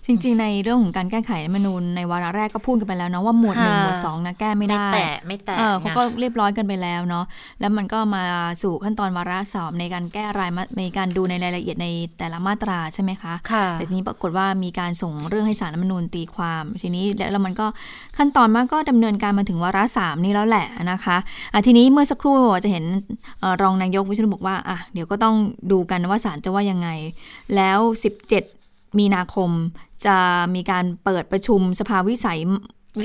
จริง ๆ ในเรื่องของการแก้ไขรัฐมนูญในวาระแรกก็พูดกันไปแล้วเนาะว่าหมวดหนึ่งหมวดสองนะแก้ไม่ได้ ไม่แตะไม่แตะเขาก็เรียบร้อยกันไปแล้วเนาะแล้วมันก็มาสู่ขั้นตอนวาระสอบในการแก้รายในการดูในรายละเอียดในแต่ละมาตราใช่ไหมคะค่ะแต่ทีนี้ปรากฏว่ามีการส่งเรื่องให้สารรัฐมนูญตีความ ทีนี้แล้วมันก็ขั้นตอนมันก็ดำเนินการมาถึงวาระสามนี้แล้วแหละนะคะะทีนี้เมื่อสักครู่จะเห็นรองนายกวิชนุบอกว่าอะเดี๋ยวก็ต้องดูกันว่าศาลจะว่ายังไง แล้ว 17 มีนาคมจะมีการเปิดประชุมสภาวิสัย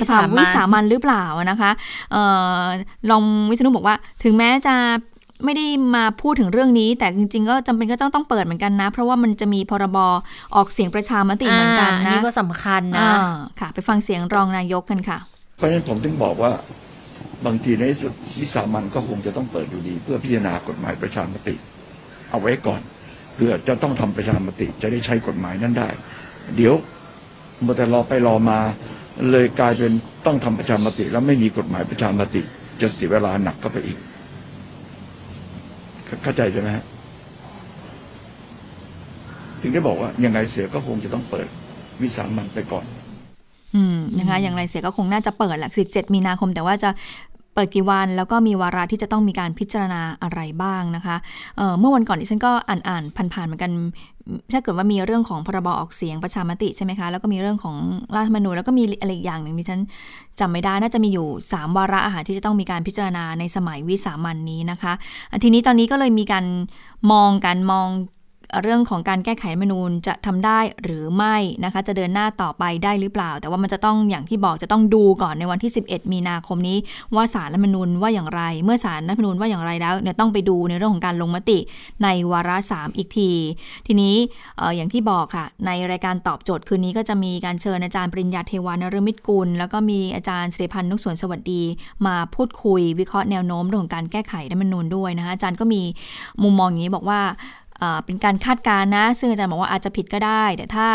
สภาวิสามันหรือเปล่านะคะออลองวิษณุบอกว่าถึงแม้จะไม่ได้มาพูดถึงเรื่องนี้ แต่จริง ๆ ก็จำเป็นก็ต้องต้องเปิดเหมือนกันนะ เพราะว่ามันจะมีพรบออกเสียงประชามติเหมือนกันนะนี่ก็สำคัญนะค่ะ ไปฟังเสียงรองนายกกันค่ะ เพราะฉะนั้นผมถึงบอกว่าบางทีในสุดวิสามันก็คงจะต้องเปิดอยู่ดี เพื่อพิจารณากฎหมายประชามติ เอาไว้ก่อน เพื่อจะต้องทำประชามติจะได้ใช้กฎหมายนั้นได้ เดี๋ยวเมื่อแต่รอไปรอมาเลยกลายเป็นต้องทำประชามติ แล้วไม่มีกฎหมายประชามติ จะเสียเวลาหนักก็ไปอีก เข้าใจใช่ไหมฮะถึงได้บอกว่ายังไงเสียก็คงจะต้องเปิดวิสามันไปก่อนอืมนะคะอย่างไรเสียก็คงน่าจะเปิดแหละ17 มีนาคม แต่ว่าจะ ปิดกี่วันแล้วก็มีวาระที่จะต้องมีการพิจารณาอะไรบ้างนะคะเเมื่อวันก่อนที่ฉันก็อ่านอ่านผ่านๆเหมือนกัน ถ้าเกิดว่ามีเรื่องของพรบออกเสียงประชามติใช่ไหมคะ แล้วก็มีเรื่องของรัฐธรรมนูญแล้วก็มีอะไรอย่างหนึ่งที่ฉันจำไม่ได้ น่าจะมีอยู่ 3 วาระอาหารที่จะต้องมีการพิจารณาในสมัยวิสามันนี้นะคะ ทีนี้ตอนนี้ก็เลยมีการมองกันมอง เรื่องของการแก้ไขรัฐมนูญจะทำได้หรือไม่นะคะ จะเดินหน้าต่อไปได้หรือเปล่า แต่ว่ามันจะต้องอย่างที่บอกจะต้องดูก่อนในวันที่ 11 มีนาคมนี้ ว่าสารรัฐมนูญว่าอย่างไร เมื่อสารรัฐมนูญว่าอย่างไรแล้วเนี่ยต้องไปดูในเรื่องของการลงมติในวาระ 3 อีกที ทีนี้ออย่างที่บอกค่ะ ในรายการตอบโจทย์คืนนี้ก็จะมีการเชิญอาจารย์ปริญญาเทวานรมิตรกุล แล้วก็มีอาจารย์สิริพันธ์นุกสวนสวัสดี มาพูดคุย วิเคราะห์แนวโน้มเรื่องของการแก้ไขรัฐมนูญด้วยนะคะอาจารย์ก็มีมุมมองอย่างนี้บอกว่า เป็นการคาดการณ์นะ ซึ่งอาจารย์บอกว่าอาจจะผิดก็ได้ แต่ถ้า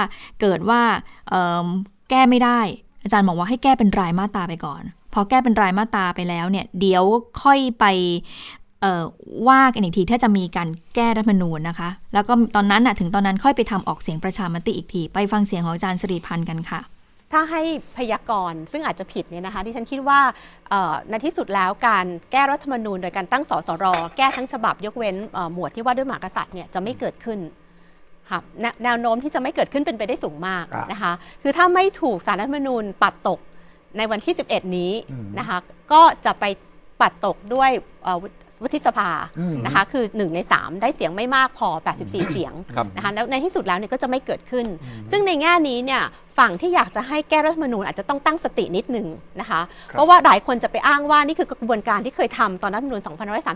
เกิดว่าแก้ไม่ได้ อาจารย์บอกว่าให้แก้เป็นรายมาตราไปก่อน พอแก้เป็นรายมาตราไปแล้วเนี่ยเดี๋ยวค่อยไปว่ากันอีกทีถ้าจะมีการแก้รัฐมนูญนะคะ แล้วก็ตอนนั้นถึงตอนนั้นค่อยไปทำออกเสียงประชามติอีกที ไปฟังเสียงของอาจารย์สิริพันธ์กันค่ะ ถ้าให้พยากรณ์ซึ่งอาจจะผิดเนี่ยนะคะที่ฉันคิดว่าในที่สุดแล้วการแก้รัฐธรรมนูญโดยการตั้งสสร แก้ทั้งฉบับยกเว้นหมวดที่ว่าด้วยหมากษัตริย์เนี่ยจะไม่เกิดขึ้นครับแนวโน้มที่จะไม่เกิดขึ้นเป็นไปได้สูงมากนะคะ คือถ้าไม่ถูกสารรัฐธรรมนูญปัดตกในวันที่ 11 นี้นะคะ ก็จะไปปัดตกด้วย วุฒิสภานะคะคือ 1 ใน 3 ได้เสียงไม่มากพอ 84 เสียงนะคะแล้วในที่สุดแล้วเนี่ยก็จะไม่เกิดขึ้น ซึ่งในแง่นี้เนี่ยฝั่งที่อยากจะให้แก้รัฐธรรมนูญอาจจะต้องตั้งสตินิดหนึ่งนะคะเพราะว่าหลายคนจะไปอ้างว่านี่คือกระบวนการที่เคยทำตอนรัฐธรรมนูญ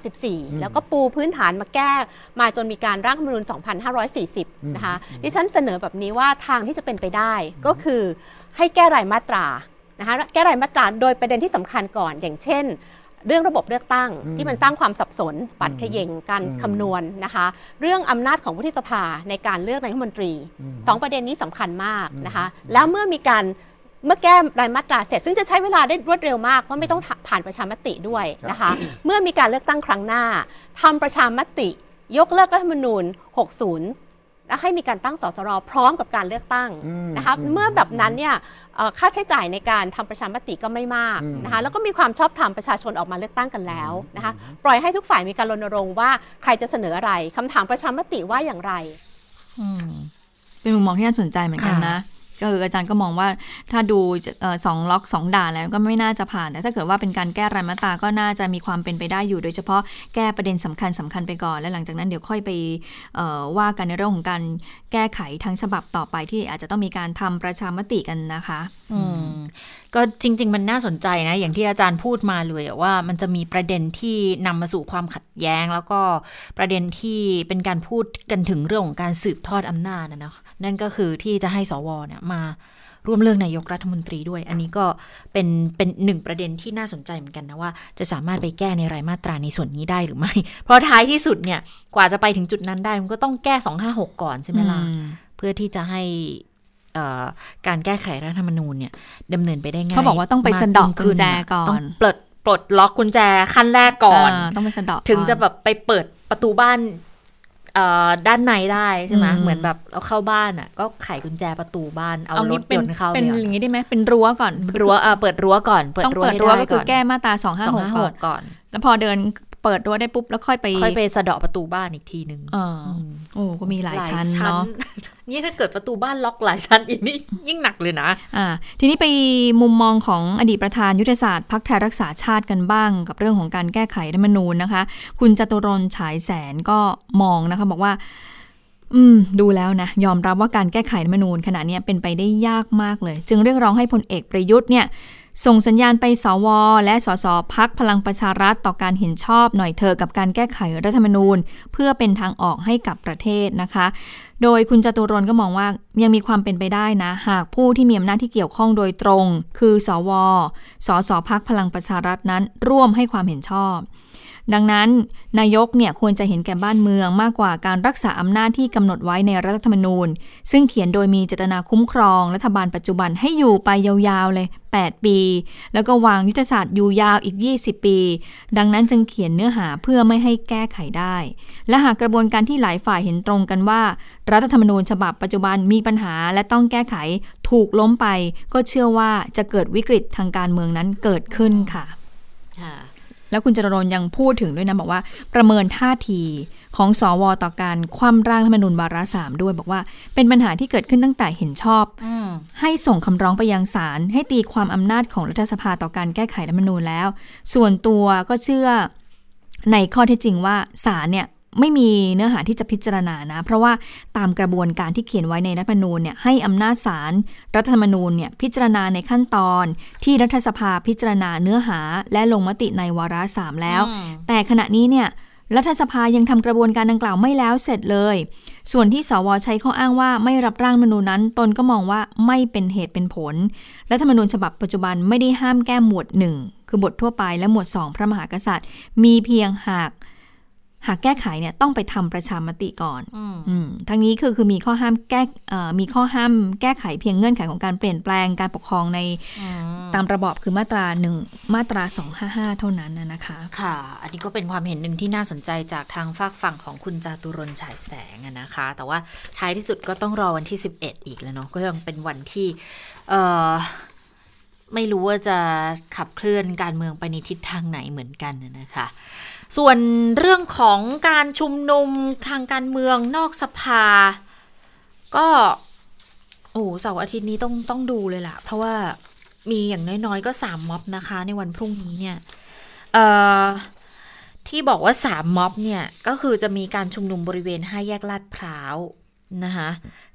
2534 แล้วก็ปูพื้นฐานมาแก้มาจนมีการร่างรัฐธรรมนูญ2540 นะคะดิฉันเสนอแบบนี้ว่าทางที่จะเป็นไปได้ก็คือให้แก้รายมาตรานะคะแก้รายมาตราโดยประเด็นที่สำคัญก่อน อย่างเช่น เรื่องระบบเลือกตั้งที่มันสร้างความสับสน ปัดขย่งการคำนวณนะคะ เรื่องอำนาจของวุฒิสภาในการเลือกนายกรัฐมนตรีสองประเด็นนี้สำคัญมากนะคะ แล้วเมื่อมีการเมื่อแก้รายมาตราเสร็จ ซึ่งจะใช้เวลาได้รวดเร็วมากเพราะไม่ต้องผ่านประชามติด้วยนะคะ เมื่อมีการเลือกตั้งครั้งหน้าทำประชามติ ยกเลิกรัฐธรรมนูญ 60และ ให้มีการตั้งสสรพร้อมกับการเลือกตั้งนะคะเมื่อแบบนั้นเนี่ยค่าใช้จ่ายในการทำประชามติก็ไม่มากนะคะแล้วก็มีความชอบธรรมประชาชนออกมาเลือกตั้งกันแล้วนะคะปล่อยให้ทุกฝ่ายมีการรณรงค์ว่าใครจะเสนออะไรคำถามประชามติว่าอย่างไรเป็นมุมมองที่น่าสนใจเหมือนกันนะ ก็คืออาจารย์ก็มองว่าถ้าดูสองล็อกสองด่านแล้วก็ไม่น่าจะผ่านแต่ถ้าเกิดว่าเป็นการแก้รายมาตราก็น่าจะมีความเป็นไปได้อยู่ โดยเฉพาะแก้ประเด็นสำคัญสำคัญไปก่อน แล้วหลังจากนั้นเดี๋ยวค่อยไปว่ากันในเรื่องของการแก้ไขทั้งฉบับต่อไปที่อาจจะต้องมีการทำประชามติกันนะคะอืมก็จริง ๆ มันน่าสนใจนะ อย่างที่อาจารย์พูดมาเลยว่ามันจะมีประเด็นที่นำมาสู่ความขัดแย้ง แล้วก็ประเด็นที่เป็นการพูดกันถึงเรื่องของการสืบทอดอำนาจนะนะนั่นก็คือที่จะให้สวเนี่ยมาร่วมเรื่องนายกรัฐมนตรีด้วย อันนี้ก็เป็นเป็นหนึ่งประเด็นที่น่าสนใจเหมือนกันนะว่า จะสามารถไปแก้ในรายมาตราในส่วนนี้ได้หรือไม่ เพราะท้ายที่สุดเนี่ยกว่าจะไปถึงจุดนั้นได้มันก็ต้องแก้สองห้าหกก่อนใช่ไหมล่ะเพื่อที่จะให้ การแก้ไขรัฐธรรมนูญเนี่ยดำเนินไปได้ง่ายเขาบอกว่าต้องไปสะดอกกุญแจก่อนปลดปลดล็อกกุญแจขั้นแรกก่อนต้องไปสะดอกถึงจะแบบไปเปิดประตูบ้านด้านในได้ใช่ไหมเหมือนแบบเราเข้าบ้านอะ ก็ไขกุญแจประตูบ้านเอารถยนต์เข้าเป็นอย่างนี้ได้ไหมเป็นรั้วก่อนรั้วเปิดรั้วก่อนเปิดรั้วเปิดรั้วก็คือแก้มาตราสองห้าหกก่อน แล้วพอเดิน เปิดรั้วได้ปุ๊บแล้วค่อยไป ค่อยไปสะเดาะประตูบ้านอีกทีหนึ่งอ๋อโอ้ก็มีหลายชั้นเนาะนี่ถ้าเกิดประตูบ้านล็อกหลายชั้นอีกนี่ยิ่งหนักเลยนะ อ่า ทีนี้ไปมุมมองของอดีตประธานยุทธศาสตร์พักไทยรักษาชาติกันบ้าง กับเรื่องของการแก้ไขรัฐมนูญนะคะ คุณจตุรนฉายแสนก็มองนะคะ บอกว่า อืม ดูแล้วนะ ยอมรับว่าการแก้ไขรัฐธรรมนูญขณะนี้เป็นไปได้ยากมากเลย จึงเรียกร้องให้พลเอกประยุทธ์เนี่ย ส่งสัญญาณไปสว และสสพักพลังประชารัฐต่อการเห็นชอบหน่อยเธอกับการแก้ไขรัฐธรรมนูญ เพื่อเป็นทางออกให้กับประเทศนะคะ โดยคุณจตุรนก็มองว่ายังมีความเป็นไปได้นะ หากผู้ที่มีอำนาจที่เกี่ยวข้องโดยตรง คือสว สสพักพลังประชารัฐนั้น ร่วมให้ความเห็นชอบ ดังนั้นนายกเนี่ยควรจะเห็นแก่บ้านเมืองมากกว่าการรักษาอำนาจที่กำหนดไว้ในรัฐธรรมนูญ ซึ่งเขียนโดยมีเจตนาคุ้มครอง รัฐบาลปัจจุบันให้อยู่ไปยาวๆเลย 8 ปี แล้วก็วางยุทธศาสตร์อยู่ยาวอีก 20 ปี ดังนั้นจึงเขียนเนื้อหาเพื่อไม่ให้แก้ไขได้ และหากกระบวนการที่หลายฝ่ายเห็นตรงกันว่า รัฐธรรมนูญฉบับปัจจุบันมีปัญหาและต้องแก้ไขถูกล้มไป ก็เชื่อว่าจะเกิดวิกฤตทางการเมืองนั้นเกิดขึ้นค่ะค่ะ แล้วคุณจรรนยังพูดถึงด้วยนะ บอกว่าประเมินท่าทีของสอวต่อการคว่ำร่างรัฐธรรมนูญวาระสามด้วย บอกว่าเป็นปัญหาที่เกิดขึ้นตั้งแต่เห็นชอบอให้ส่งคำร้องไปยังศาลให้ตีความอำนาจของรัฐสภาต่อการแก้ไขรัฐธรรมนูญแล้ว ส่วนตัวก็เชื่อในข้อเท็จจริงว่าศาลเนี่ย ไม่มีเนื้อหาที่จะพิจารณานะ เพราะว่าตามกระบวนการที่เขียนไว้ในรัฐธรรมนูญเนี่ยให้อำนาจศาลรัฐธรรมนูญเนี่ยพิจารณาในขั้นตอน ที่รัฐสภาพิจารณาเนื้อหา และลงมติในวาระสามแล้วอืมแต่ขณะนี้เนี่ยรัฐสภายังทำกระบวนการดังกล่าวไม่แล้วเสร็จเลย ส่วนที่สวใช้ข้ออ้างว่าไม่รับร่างรัฐธรรมนูญนั้น ตนก็มองว่าไม่เป็นเหตุเป็นผล รัฐธรรมนูญฉบับปัจจุบันไม่ได้ห้ามแก้หมวดหนึ่งคือบททั่วไปและหมวดสองพระมหากษัตริย์ มีเพียงหาก หากแก้ไขเนี่ยต้องไปทำประชามติก่อนอืมอืมทั้งนี้คือคือมีข้อห้ามแก้เอ่อมีข้อห้ามแก้ไขเพียงเงื่อนไขของการเปลี่ยนแปลงการปกครองในอืมตามระบอบคือมาตราหนึ่งมาตรา 255 เท่านั้นนะนะคะ ค่ะ อันนี้ก็เป็นความเห็นหนึ่งที่น่าสนใจจากทางฝากฝั่งของคุณจาตุรนต์ฉายแสงอะนะคะ แต่ว่าท้ายที่สุดก็ต้องรอวันที่ 11 อีกแล้วเนาะก็ยังเป็นวันที่เอ่อไม่รู้ว่าจะขับเคลื่อนการเมืองไปในทิศทางไหนเหมือนกันน่ะนะคะ ส่วนเรื่องของการชุมนุมทางการเมืองนอกสภา ก็โอ้เสาร์อาทิตย์นี้ต้องต้องดูเลยล่ะ เพราะว่ามีอย่างน้อยๆก็สามม็อบนะคะ ในวันพรุ่งนี้เนี่ยเอ่อที่บอกว่าสามม็อบเนี่ย ก็คือจะมีการชุมนุมบริเวณห้าแยกลาดพร้าวนะคะ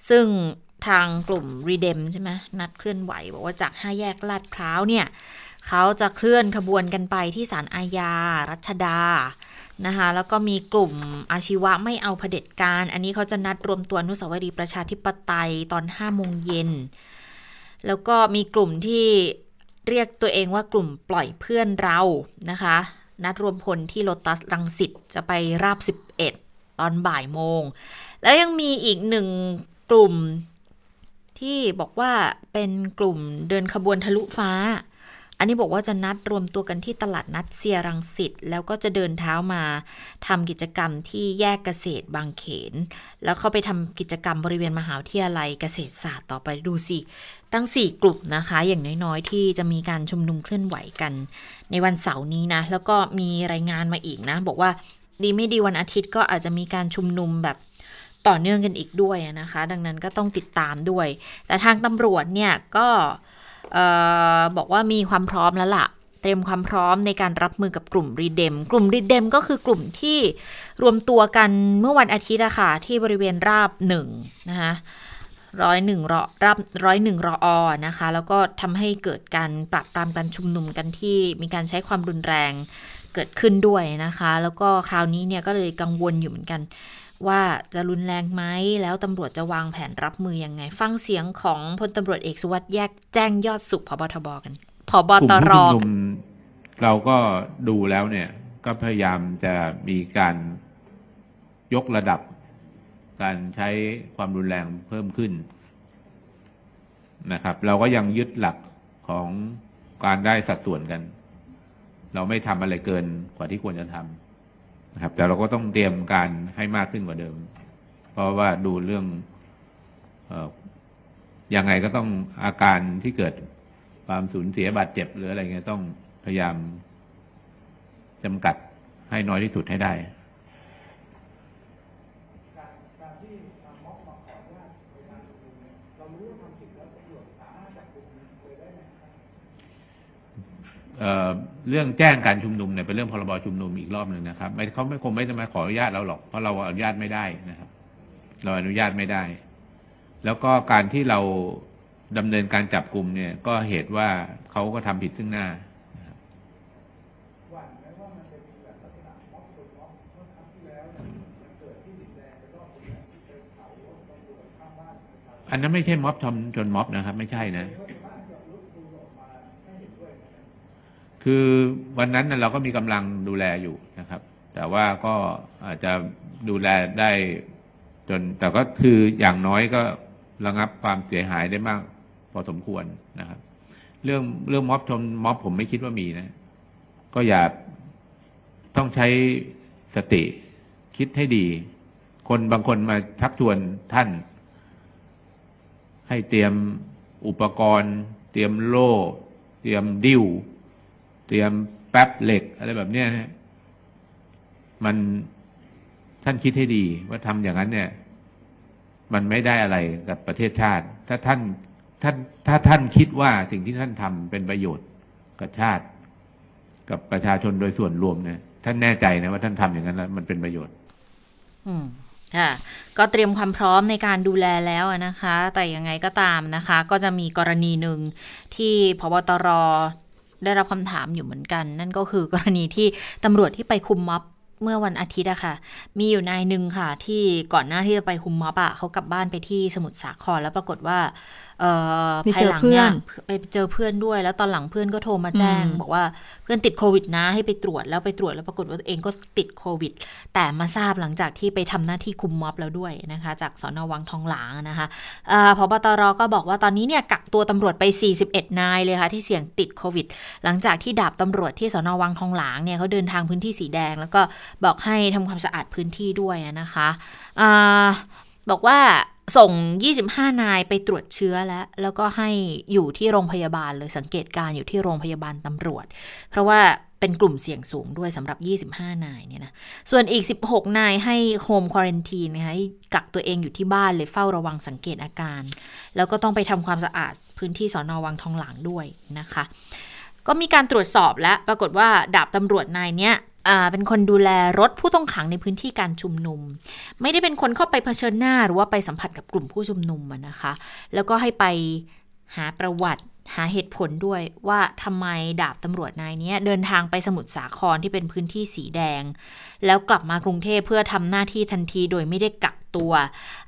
ซึ่งทางกลุ่ม Redem ใช่ไหมนัดเคลื่อนไหว บอกว่าจากห้าแยกลาดพร้าวเนี่ย เขาจะเคลื่อนขบวนกันไปที่ศาลอาญา รัชดานะคะแล้วก็มีกลุ่มอาชีวะไม่เอาเผด็จการ อันนี้เขาจะนัดรวมตัวนุสาวรีย์ประชาธิปไตยตอน5โมงเย็น แล้วก็มีกลุ่มที่เรียกตัวเองว่ากลุ่มปล่อยเพื่อนเรานะคะ นัดรวมพลที่โลตัสรังสิตจะไปราบ 11 ตอนบ่ายโมง แล้วยังมีอีกหนึ่งกลุ่มที่บอกว่าเป็นกลุ่มเดินขบวนทะลุฟ้า อันนี้บอกว่าจะนัดรวมตัวกันที่ตลาดนัดเซียรังสิตแล้วก็จะเดินเท้ามาทำกิจกรรมที่แยกเกษตรบางเขน แล้วเข้าไปทำกิจกรรมบริเวณมหาวิทยาลัยเกษตรศาสตร์ต่อไปดูสิตั้ง 4 กลุ่มนะคะ อย่างน้อยๆ ที่จะมีการชุมนุมเคลื่อนไหวกัน ในวันเสาร์นี้นะ แล้วก็มีรายงานมาอีกนะ บอกว่าดีไม่ดีวันอาทิตย์ก็อาจจะมีการชุมนุมแบบต่อเนื่องกันอีกด้วยนะคะ ดังนั้นก็ต้องติดตามด้วย แต่ทางตำรวจเนี่ยก็ บอกว่ามีความพร้อมแล้วล่ะ เตรียมความพร้อมในการรับมือกับกลุ่ม REDEM กลุ่ม REDEM ก็คือกลุ่มที่รวมตัวกันเมื่อวันอาทิตย์อะค่ะที่บริเวณราบหนึ่งนะคะร้อยหนึ่งรอรับร้อยหนึ่งรออนะคะ แล้วก็ทำให้เกิดการปราบปรามการชุมนุมกันที่มีการใช้ความรุนแรงเกิดขึ้นด้วยนะคะ แล้วก็คราวนี้เนี่ยก็เลยกังวลอยู่เหมือนกัน ว่าจะรุนแรงไหม แล้วตำรวจจะวางแผนรับมือยังไง ฟังเสียงของพลตำรวจเอกสุวัสด์แยกแจ้งยอดสุขพบทบกันพบตผู้รชุมนุมเราก็ดูแล้วเนี่ย ก็พยายามจะมีการยกระดับ การใช้ความรุนแรงเพิ่มขึ้นนะครับ เราก็ยังยึดหลักของการได้สัดส่วนกัน เราไม่ทำอะไรเกินกว่าที่ควรจะทำ นะครับ แต่เราก็ต้องเตรียมการให้มากขึ้นกว่าเดิม เพราะว่าดูเรื่องอยังไงก็ต้องอาการที่เกิดความสูญเสียบาดเจ็บหรืออะไรเงี้ยต้องพยายามจำกัดให้น้อยที่สุดให้ได้ เเรื่องแจ้งการชุมนุมเนี่ยเป็นเรื่องพรบชุมนุมอีกรอบหนึ่งนะครับไม่เขาไม่คงไม่จะมาขออนุญาตเราหรอกเพราะเราอนุญาตไม่ได้นะครับ เราอนุญาตไม่ได้ แล้วก็การที่เราดำเนินการจับกลุ่มเนี่ย ก็เหตุว่าเขาก็ทำผิดซึ่งหน้าอันนั้นไม่ใช่ม็อบทำจนม็อบนะครับ ไม่ใช่นะ คือวันนั้นน่ะเราก็มีกำลังดูแลอยู่นะครับ แต่ว่าก็อาจจะดูแลได้จน แต่ก็คืออย่างน้อยก็ระงับความเสียหายได้มาก พอสมควรนะครับ เรื่องเรื่องม็อบชนม็อบผมไม่คิดว่ามีนะ ก็อย่าต้องใช้สติคิดให้ดี คนบางคนมาทักชวนท่าน ให้เตรียมอุปกรณ์ เตรียมโล่ เตรียมดิ้ว ตรียมแป๊บเหล็กอะไรแบบเนี้ยนะมันท่านคิดให้ดีว่าทำอย่างนั้นเนี่ย มันไม่ได้อะไรกับประเทศชาติ ถ้าท่านท่านถ้าท่านคิดว่าสิ่งที่ท่านทำเป็นประโยชน์กับชาติ กับประชาชนโดยส่วนรวมเนี่ย ท่านแน่ใจนะว่าท่านทำอย่างนั้นแล้วมันเป็นประโยชน์ อืมค่ะก็เตรียมความพร้อมในการดูแลแล้วนะคะ แต่ยังไงก็ตามนะคะ ก็จะมีกรณีหนึ่งที่พบตร ได้รับคำถามอยู่เหมือนกัน นั่นก็คือกรณีที่ตำรวจที่ไปคุมม็อบเมื่อวันอาทิตย์อะค่ะ มีอยู่นายหนึ่งค่ะ ที่ก่อนหน้าที่จะไปคุมม็อบอะเขากลับบ้านไปที่สมุทรสาครแล้วปรากฏว่า ไปภาเจยอหลังเพื่เนี่อยนไปเจอเพื่อนด้วย แล้วตอนหลังเพื่อนก็โทรมาแจ้งอืมบอกว่าเพื่อนติดโควิดนะให้ไปตรวจแล้วไปตรวจแล้วปรากฏว่าตัวเองก็ติดโควิด แต่มาทราบหลังจากที่ไปทำหน้าที่คุมม็อบแล้วด้วยนะคะ จากสอนอวังทองหลางนะคะเอ่อพบตรก็บอกว่าตอนนี้เนี่ยกักตัวตำรวจไป 41 นายเลยค่ะที่เสี่ยงติดโควิด หลังจากที่ดาบตำรวจที่สอนอวังทองหลางเนี่ยเขาเดินทางพื้นที่สีแดง แล้วก็บอกให้ทำความสะอาดพื้นที่ด้วยนะคะอาบอกว่า ส่ง 25 นายไปตรวจเชื้อแล้ว แล้วก็ให้อยู่ที่โรงพยาบาลเลยสังเกตการ์อยู่ที่โรงพยาบาลตำรวจ เพราะว่าเป็นกลุ่มเสี่ยงสูงด้วยสำหรับ 25 นายเนี่ยนะ ส่วนอีก 16 นายให้โฮมคว r ร n ตีนนะคะกักตัวเองอยู่ที่บ้านเลยเฝ้าระวังสังเกตอาการ แล้วก็ต้องไปทำความสะอาดพื้นที่สอนอวังทองหลางด้วยนะคะ ก็มีการตรวจสอบและปรากฏว่าดาบตำรวจนายเนี้ย เป็นคนดูแลรถผู้ต้องขังในพื้นที่การชุมนุม ไม่ได้เป็นคนเข้าไปเผชิญหน้าหรือว่าไปสัมผัสกับกลุ่มผู้ชุมนุมนะคะ แล้วก็ให้ไปหาประวัติหาเหตุผลด้วยว่าทำไมดาบตำรวจนายเนี้ยเดินทางไปสมุทรสาครที่เป็นพื้นที่สีแดง แล้วกลับมากรุงเทพเพื่อทำหน้าที่ทันทีโดยไม่ได้กัก ตัว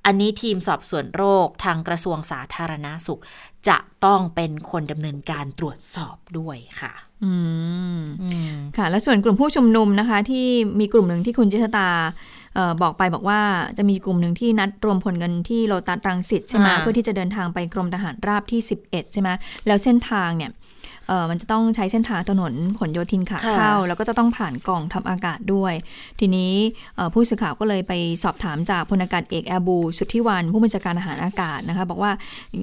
อันนี้ทีมสอบสวนโรคทางกระทรวงสาธารณาสุข จะต้องเป็นคนดำเนินการตรวจสอบด้วยค่ะ อืมอืมค่ะ และส่วนกลุ่มผู้ชุมนุมนะคะ ที่มีกลุ่มหนึ่งที่คุณจิตตาเออบอกไปบอกว่าจะมีกลุ่มหนึ่งที่นัดรวมพลกันที่โลตัสรังสิตใช่ไหมอ่าเพื่อที่จะเดินทางไปกรมทหารราบที่ 11 ใช่ไหมแล้วเส้นทางเนี่ย เออมันจะต้องใช้เส้นทางถนนผลโยธินขาเข้า แล้วก็จะต้องผ่านกล่องทัพอากาศด้วย ทีนี้เอ่อผู้สื่อข่าวก็เลยไปสอบถามจากพลอากาศเอกแอร์บูสุทธิวันผู้บัญชาการทหารอากาศนะคะ บอกว่า